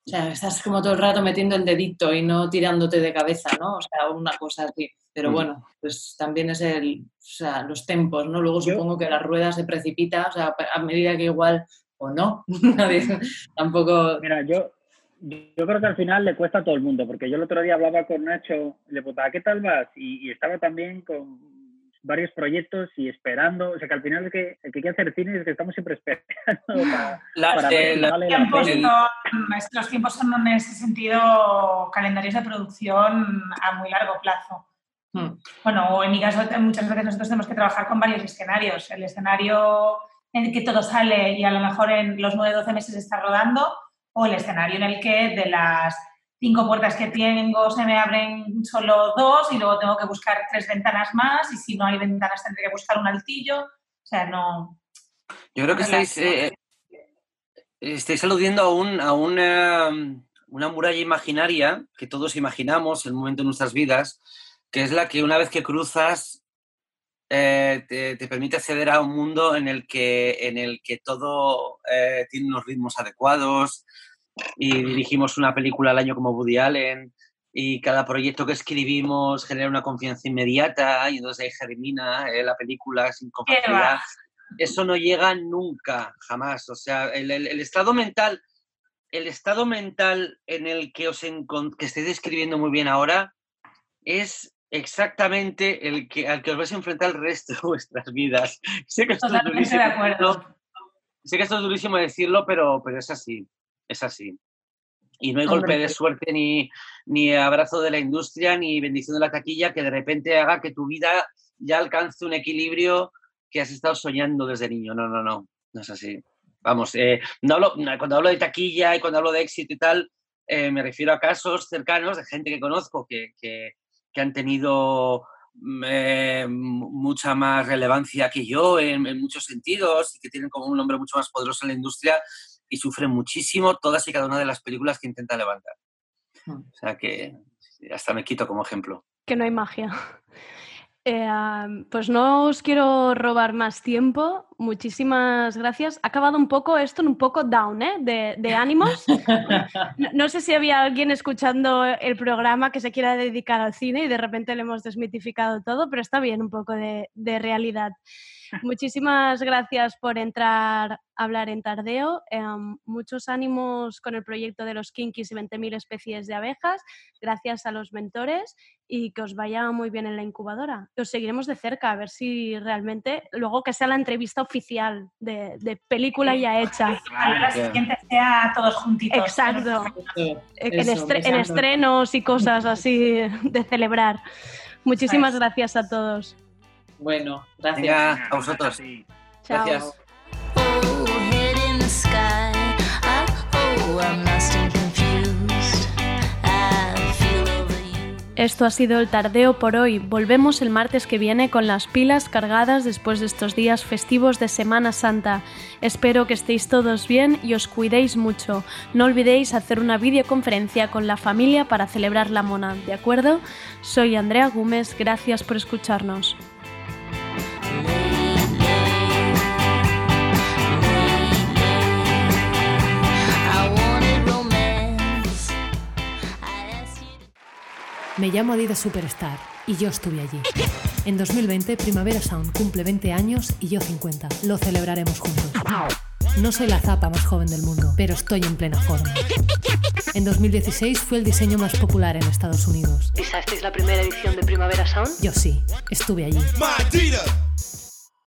o sea, estás como todo el rato metiendo el dedito y no tirándote de cabeza, ¿no? O sea, una cosa así. Pero Mm. bueno, pues también es el, o sea, los tempos, ¿no? Luego supongo que la rueda se precipita, o sea, a medida que igual, o no, nadie- tampoco... Mira, yo, yo creo que al final le cuesta a todo el mundo, porque yo el otro día hablaba con Nacho, le preguntaba, ¿qué tal vas? Y, y estaba también con varios proyectos y esperando, o sea que al final el que, el que quiere hacer cine es que estamos siempre esperando para, para eh, vale tiempos son- los tiempos son en ese sentido calendarios de producción a muy largo plazo. Bueno, o en mi caso te- muchas veces nosotros tenemos que trabajar con varios escenarios. El escenario en el que todo sale y a lo mejor en los 9-12 meses está rodando, o el escenario en el que de las cinco puertas que tengo se me abren solo dos y luego tengo que buscar tres ventanas más y si no hay ventanas tendré que buscar un altillo. O sea, no... Yo creo que estáis, eh, estáis aludiendo a, un, a una, una muralla imaginaria que todos imaginamos en un momento de nuestras vidas, que es la que una vez que cruzas eh, te, te permite acceder a un mundo en el que, en el que todo eh, tiene unos ritmos adecuados y dirigimos una película al año como Woody Allen y cada proyecto que escribimos genera una confianza inmediata y entonces ahí germina eh, la película sin facilidad eso no llega nunca, jamás. O sea, el, el- el estado mental, el estado mental en el que os que estáis describiendo muy bien ahora es exactamente el que al que os vais a enfrentar el resto de vuestras vidas. Sé que esto es Totalmente durísimo de acuerdo. sé que esto es durísimo decirlo, pero, pero es así, es así. Y no hay Hombre, golpe de sí. suerte ni, ni abrazo de la industria ni bendición de la taquilla que de repente haga que tu vida ya alcance un equilibrio que has estado soñando desde niño. No, no, no, no es así. Vamos, eh, no hablo- cuando hablo de taquilla y cuando hablo de éxito y tal, eh, me refiero a casos cercanos de gente que conozco que, que- que han tenido mm, eh, mu- mucha más relevancia que yo en, en muchos sentidos y que tienen como un nombre mucho más poderoso en la industria y sufren muchísimo todas y cada una de las películas que intenta levantar. O sea que hasta me quito como ejemplo. que no hay magia. Eh, pues no os quiero robar más tiempo. Muchísimas gracias. Ha acabado un poco esto en un poco down, ¿eh? De, de ánimos. No, no sé si había alguien escuchando el programa que se quiera dedicar al cine y de repente le hemos desmitificado todo, pero está bien un poco de, de realidad. Muchísimas gracias por entrar a hablar en Tardeo. Em, muchos ánimos con el proyecto de los Kinkis y 20.000 especies de abejas. Gracias a los mentores y que os vaya muy bien en la incubadora. Os seguiremos de cerca a ver si realmente, luego que sea la entrevista oficial de, de película ya hecha. La siguiente sea todos juntitos. Exacto. En, estre- en estrenos y cosas así de celebrar. Muchísimas gracias a todos. Bueno, gracias. Venga, a vosotros. Chao. Gracias. Oh. I, oh. Esto ha sido el tardeo por hoy. Volvemos el martes que viene con las pilas cargadas después de estos días festivos de Semana Santa. Espero que estéis todos bien y os cuidéis mucho. No olvidéis hacer una videoconferencia con la familia para celebrar la mona, ¿de acuerdo? Soy Andrea Gómez, gracias por escucharnos. Me llamo Adidas Superstar y yo estuve allí. En 2020, Primavera Sound cumple 20 años y yo 50. Lo celebraremos juntos. No soy la zapa más joven del mundo, pero estoy en plena forma. En 2016 fue el diseño más popular en Estados Unidos. ¿Pisasteis la primera edición de Primavera Sound? Yo sí, estuve allí.